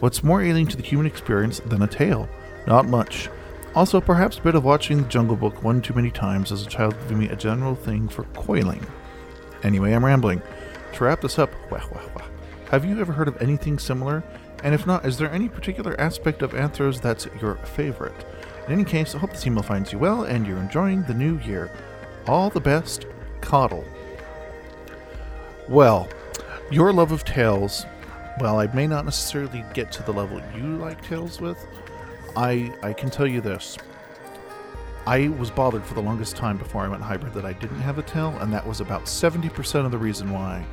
Speaker 2: What's more alien to the human experience than a tail? Not much. Also, perhaps a bit of watching The Jungle Book one too many times as a child giving me a general thing for coiling. Anyway, I'm rambling. To wrap this up, wah, wah, wah. have you ever heard of anything similar? And if not, is there any particular aspect of Anthros that's your favorite? In any case, I hope this email finds you well and you're enjoying the new year. All the best, Coddle. Well, your love of tails, well, I may not necessarily get to the level you like tails with. I I can tell you this. I was bothered for the longest time before I went hybrid that I didn't have a tail, and that was about 70% of the reason why.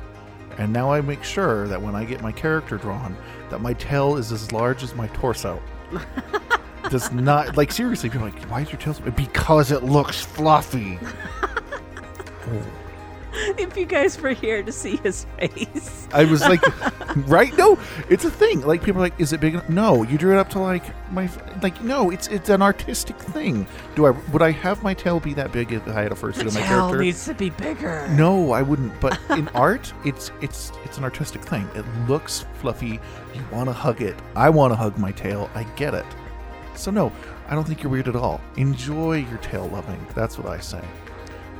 Speaker 2: And now I make sure that when I get my character drawn, that my tail is as large as my torso. (laughs) Does not like seriously. People are like, why is your tail? So-? Because it looks fluffy. (laughs) (laughs)
Speaker 5: if you guys were here to see his face.
Speaker 2: I was like, right? No, it's a thing. Like people are like, is it big enough? No, you drew it up to like my like. No, it's it's an artistic thing. Do I would I have my tail be that big if I had a fursuit of my
Speaker 5: tail
Speaker 2: character?
Speaker 5: needs to be bigger.
Speaker 2: No, I wouldn't. (laughs) But in art, it's it's it's an artistic thing. It looks fluffy. You want to hug it. I want to hug my tail. I get it. So no, I don't think you're weird at all. Enjoy your tail loving. That's what I say.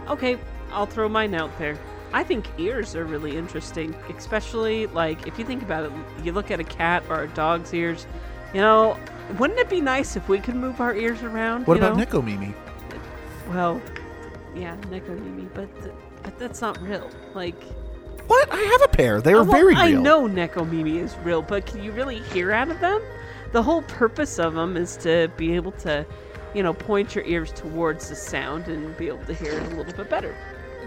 Speaker 5: Okay, I'll throw mine out there. I think ears are really interesting, especially like if you think about it, you look at a cat or a dog's ears. You know, wouldn't it be nice if we could move our ears around?
Speaker 2: What about
Speaker 5: know?
Speaker 2: Neko Mimi?
Speaker 5: Well, yeah, Nekomimi, but th- but that's not real. Like
Speaker 2: What? I have a pair. They are
Speaker 5: Uh, well,
Speaker 2: very
Speaker 5: I
Speaker 2: real.
Speaker 5: know Nekomimi is real, but can you really hear out of them? The whole purpose of them is to be able to, you know, point your ears towards the sound and be able to hear it a little bit better.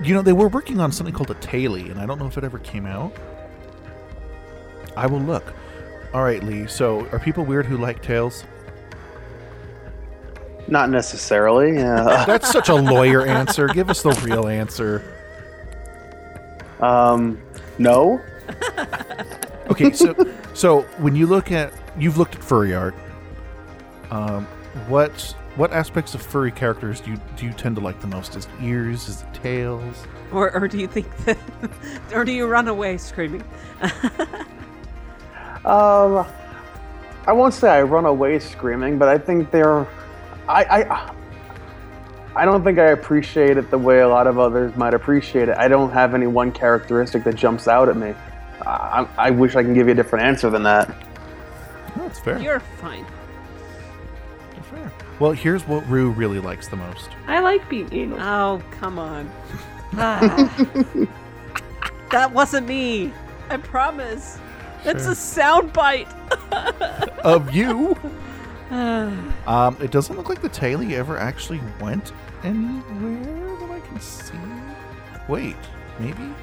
Speaker 2: You know, they were working on something called a Tailly, and I don't know if it ever came out. I will look. All right, Lee. So, are people weird who like tails?
Speaker 10: Not necessarily. Uh, (laughs)
Speaker 2: That's such a lawyer answer. Give us the real answer.
Speaker 10: um, no.
Speaker 2: Okay, so so when you look at you've looked at furry art, um, what what aspects of furry characters do you do you tend to like the most? Is it ears? Is it tails?
Speaker 5: Or, or do you think that, or do you run away screaming?
Speaker 10: Um, I won't say I run away screaming, but I think they're. I, I I don't think I appreciate it the way a lot of others might appreciate it. I don't have any one characteristic that jumps out at me. I, I wish I can give you a different answer than that.
Speaker 2: That's fair.
Speaker 5: You're fine.
Speaker 2: fair. Well, here's what Rue really likes the most.
Speaker 4: I like being anal.
Speaker 5: Oh, come on. (laughs) Ah. that wasn't me. I promise. It's
Speaker 2: Sure.
Speaker 5: a sound bite. (laughs)
Speaker 2: Of you? (sighs) um, it doesn't look like the Tailly ever actually went anywhere that I can see. Wait, maybe?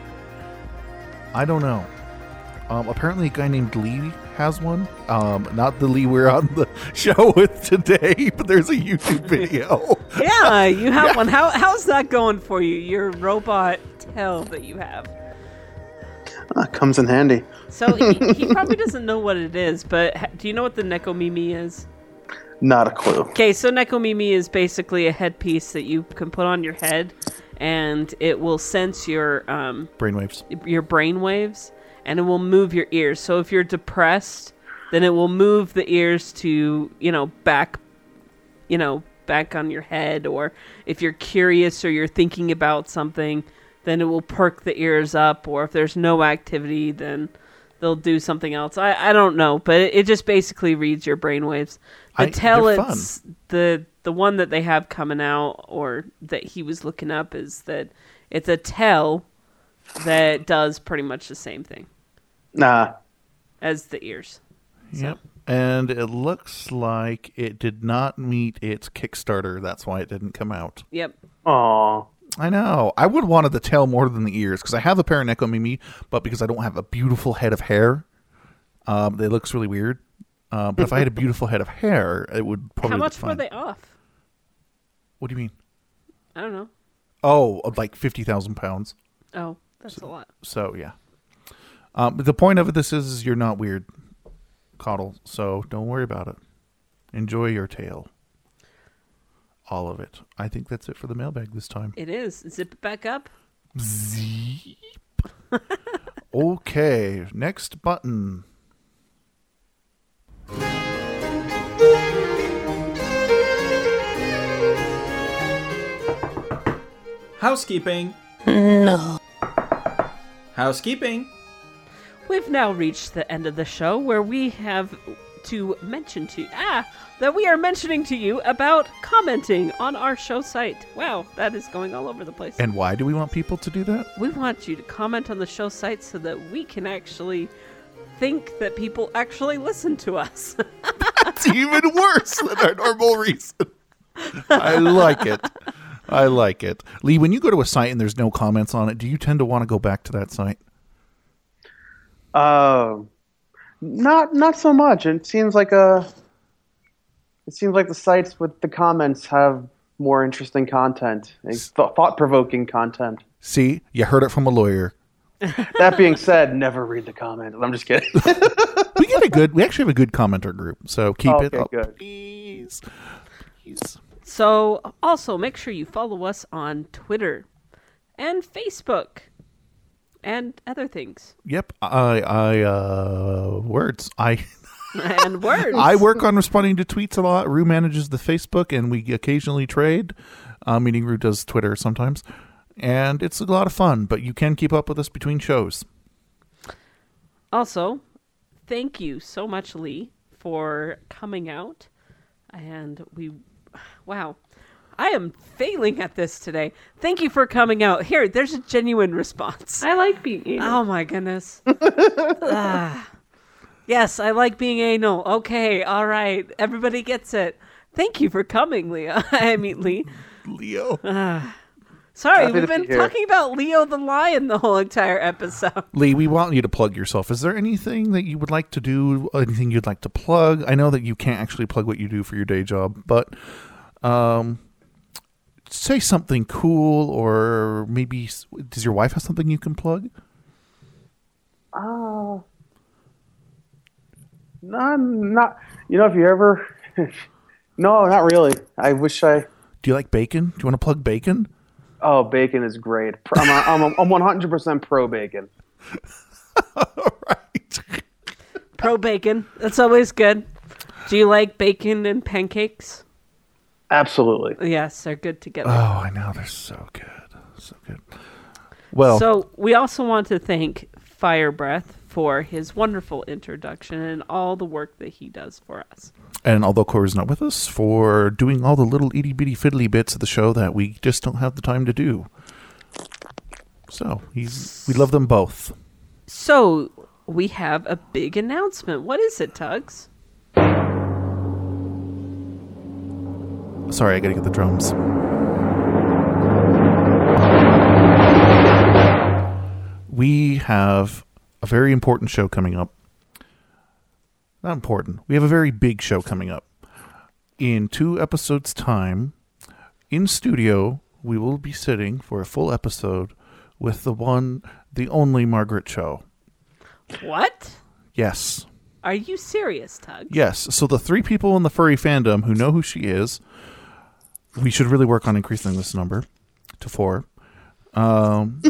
Speaker 2: I don't know. Um, apparently, a guy named Lee has one. Um, not the Lee we're on the (laughs) show with today, (laughs) but there's a YouTube video. (laughs)
Speaker 5: Yeah, you have one. How how's that going for you? Your robot tail that you have.
Speaker 10: Uh, comes in handy.
Speaker 5: So he, he probably doesn't know what it is, but do you know what the Necomimi is?
Speaker 10: Not a clue.
Speaker 5: Okay, so Necomimi is basically a headpiece that you can put on your head, and it will sense your um,
Speaker 2: Brainwaves.
Speaker 5: your brain waves, and it will move your ears. So if you're depressed, then it will move the ears to you know back, you know back on your head, or if you're curious or you're thinking about something, then it will perk the ears up. Or if there's no activity, then they'll do something else. I, I don't know, but it, it just basically reads your brain waves. The
Speaker 2: I-
Speaker 5: tell it's the the one that they have coming out or that he was looking up is that it's a tell that does pretty much the same thing
Speaker 10: Nah.
Speaker 5: as the ears.
Speaker 2: Yep. And it looks like it did not meet its Kickstarter. That's why it didn't come out.
Speaker 5: Yep.
Speaker 10: Aw.
Speaker 2: I know. I would have wanted the tail more than the ears because I have a pair of Necomimi, but because I don't have a beautiful head of hair, um, it looks really weird. Uh, but if I had a beautiful head of hair, it would probably
Speaker 5: be.
Speaker 2: How
Speaker 5: much
Speaker 2: fine.
Speaker 5: were they off?
Speaker 2: What do you mean?
Speaker 5: I don't know.
Speaker 2: Oh, like fifty thousand pounds.
Speaker 5: Oh, that's a lot.
Speaker 2: So yeah. Um, but the point of this is, is you're not weird, Coddle. So don't worry about it. Enjoy your tail. All of it. I think that's it for the mailbag this time.
Speaker 5: It is. Zip it back up.
Speaker 2: Zeep. (laughs) okay, next button.
Speaker 1: Housekeeping.
Speaker 7: No.
Speaker 1: Housekeeping.
Speaker 5: We've now reached the end of the show where we have to mention to ah that we are mentioning to you about commenting on our show site. Wow, that is going all over the place.
Speaker 2: And why do we want people to do that?
Speaker 5: we want you to comment on the show site so that we can actually think that people actually listen to us. (laughs)
Speaker 2: That's even worse than our normal reason. I like it. I like it. Lee, when you go to a site and there's no comments on it, do you tend to want to go back to that site?
Speaker 10: Uh, not not so much. It seems like a. It seems like the sites with the comments have more interesting content, thought provoking content.
Speaker 2: See, you heard it from a lawyer. (laughs)
Speaker 10: That being said, never read the comments. I'm just kidding. (laughs)
Speaker 2: We get a good. We actually have a good commenter group, so keep it
Speaker 10: Okay,
Speaker 2: up,
Speaker 10: good.
Speaker 2: please. Please.
Speaker 5: so, also make sure you follow us on Twitter and Facebook and other things.
Speaker 2: Yep. I. I. Uh. Words. I. (laughs)
Speaker 5: And words.
Speaker 2: I work on responding to tweets a lot. Rue manages the Facebook, and we occasionally trade. Uh, meaning Rue does Twitter sometimes, and it's a lot of fun. But you can keep up with us between shows.
Speaker 5: Also, thank you so much, Lee, for coming out. And we, wow, I am failing at this today. Thank you for coming out. Here, there's a genuine response.
Speaker 7: I like being anal.
Speaker 5: Oh my goodness. (laughs) Ah. Yes, I like being anal. Okay, all right. Everybody gets it. Thank you for coming, Leah. (laughs) I mean, Lee.
Speaker 2: Leo.
Speaker 5: Sorry,
Speaker 10: Happy
Speaker 5: we've been
Speaker 10: be
Speaker 5: talking about Leo the lion the whole entire episode.
Speaker 2: Lee, we want you to plug yourself. Is there anything that you would like to do? Anything you'd like to plug? I know that you can't actually plug what you do for your day job, but um, say something cool, or maybe does your wife have something you can plug?
Speaker 10: Uh, no, not. You know, if you ever. (laughs) no, not really. I wish I.
Speaker 2: Do you like bacon? Do you want to plug bacon?
Speaker 10: Oh, bacon is great. I'm a, I'm, a, I'm 100% pro bacon. (laughs) All right.
Speaker 5: Pro bacon. That's always good. Do you like bacon and pancakes?
Speaker 10: Absolutely.
Speaker 5: Yes, they're good together.
Speaker 2: Oh, I know they're so good, so good. Well,
Speaker 5: so we also want to thank Fire Breath for his wonderful introduction and all the work that he does for us.
Speaker 2: and although Corey's not with us, for doing all the little itty bitty fiddly bits of the show that we just don't have the time to do. So he's we love them both.
Speaker 5: So we have a big announcement. What is it, Tugs?
Speaker 2: Sorry, I gotta get the drums. We have a very important show coming up. Not important. We have a very big show coming up. In two episodes' time, in studio, we will be sitting for a full episode with the one, the only Margaret Cho.
Speaker 5: What?
Speaker 2: Yes.
Speaker 5: Are you serious, Tug?
Speaker 2: Yes. So the three people in the furry fandom who know who she is, we should really work on increasing this number to four. Um,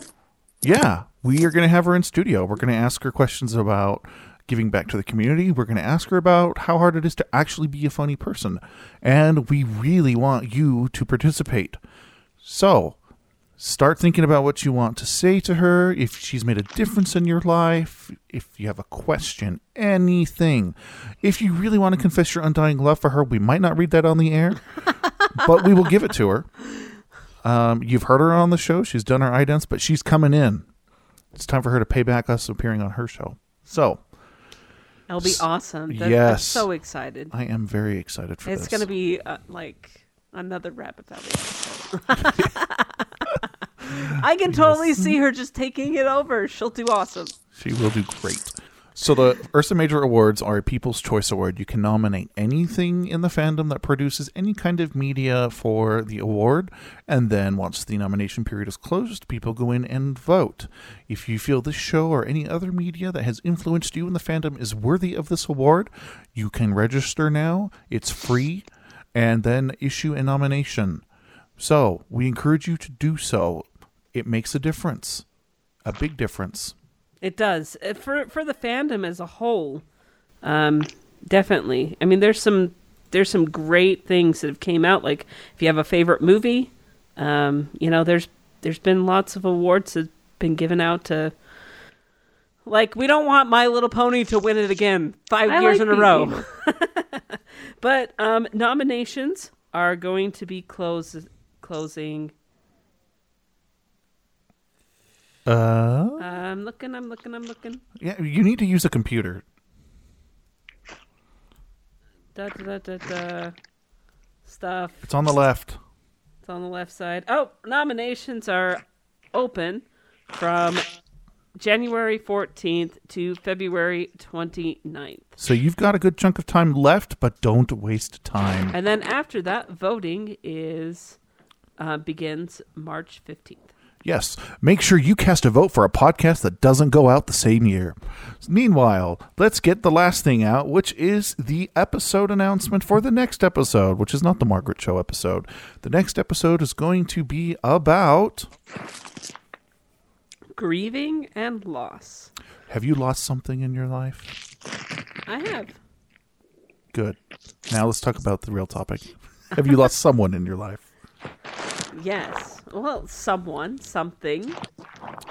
Speaker 2: (laughs) yeah, we are going to have her in studio. We're going to ask her questions about giving back to the community. We're going to ask her about how hard it is to actually be a funny person. And we really want you to participate. So, start thinking about what you want to say to her, if she's made a difference in your life, if you have a question, anything. If you really want to confess your undying love for her, we might not read that on the air, (laughs) but we will give it to her. Um, you've heard her on the show. She's done her idents, but she's coming in. It's time for her to pay back us appearing on her show. So,
Speaker 5: It'll be awesome. That- I'm
Speaker 2: yes.
Speaker 5: so excited.
Speaker 2: I am very excited for
Speaker 5: it's
Speaker 2: this.
Speaker 5: It's going to be uh, like another rabbit belly. episode. (laughs) (laughs) I can totally see her just taking it over. She'll do awesome.
Speaker 2: She will do great. So the Ursa Major Awards are a People's Choice Award. You can nominate anything in the fandom that produces any kind of media for the award, and then once the nomination period is closed, people go in and vote. If you feel this show or any other media that has influenced you in the fandom is worthy of this award, you can register now. It's free, and then issue a nomination. So we encourage you to do so. It makes a difference, a big difference.
Speaker 5: It does Uh, for for the fandom as a whole. Um, definitely. I mean, there's some there's some great things that have came out. Like if you have a favorite movie, um, you know, there's there's been lots of awards that have been given out to. Like we don't want My Little Pony to win it again five
Speaker 7: I
Speaker 5: years
Speaker 7: like
Speaker 5: in a row. (laughs) (laughs) but um, nominations are going to be close closing.
Speaker 2: Uh,
Speaker 5: I'm looking. I'm looking. I'm looking.
Speaker 2: yeah, you need to use a computer.
Speaker 5: Da da da da da. Stuff.
Speaker 2: It's on the left.
Speaker 5: It's on the left side. Oh, nominations are open from January 14th to February 29th.
Speaker 2: So you've got a good chunk of time left, but don't waste time.
Speaker 5: And then after that, voting is uh, begins March 15th.
Speaker 2: Yes, make sure you cast a vote for a podcast that doesn't go out the same year. Meanwhile, let's get the last thing out, which is the episode announcement for the next episode, which is not the Margaret Cho episode. The next episode is going to be about
Speaker 5: Grieving and loss.
Speaker 2: Have you lost something in your life?
Speaker 5: I have.
Speaker 2: Good. Now let's talk about the real topic. Have you lost (laughs) someone in your life?
Speaker 5: Yes. Well, someone, something.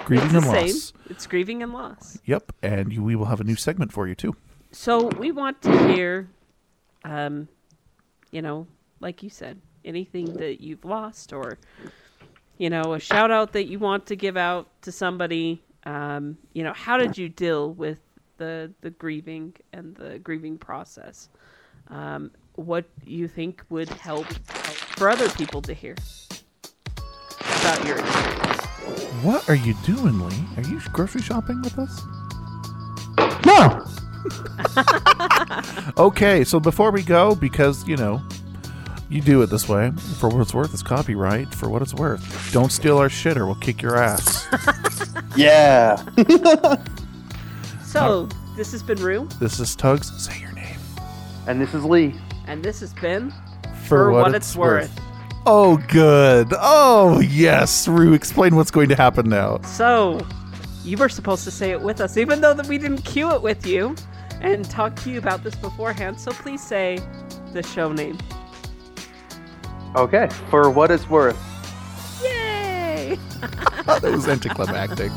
Speaker 2: Grieving
Speaker 5: it's
Speaker 2: and
Speaker 5: same.
Speaker 2: loss.
Speaker 5: It's grieving and loss.
Speaker 2: Yep, and you, we will have a new segment for you too.
Speaker 5: So we want to hear, um, you know, like you said, anything that you've lost or, you know, a shout out that you want to give out to somebody. Um, you know, how did you deal with the the grieving and the grieving process? Um, what you think would help for other people to hear about your experience?
Speaker 2: What are you doing, Lee? Are you grocery shopping with us? No. (laughs) okay, so before we go, because you know, you do it this way. For what it's worth, it's copyright. For what it's worth, don't steal our shit, or we'll kick your ass. (laughs)
Speaker 10: Yeah. (laughs)
Speaker 5: So this has been Rue,
Speaker 2: this is Tugs. Say your name.
Speaker 10: and this is Lee.
Speaker 5: and this has been
Speaker 2: For, what, it's, worth. Oh, good. Oh, yes. Rue, explain what's going to happen now.
Speaker 5: So, you were supposed to say it with us, even though that we didn't cue it with you and talk to you about this beforehand. So please say the show name.
Speaker 10: Okay. For what it's worth.
Speaker 5: Yay! (laughs)
Speaker 2: that was anticlimactic.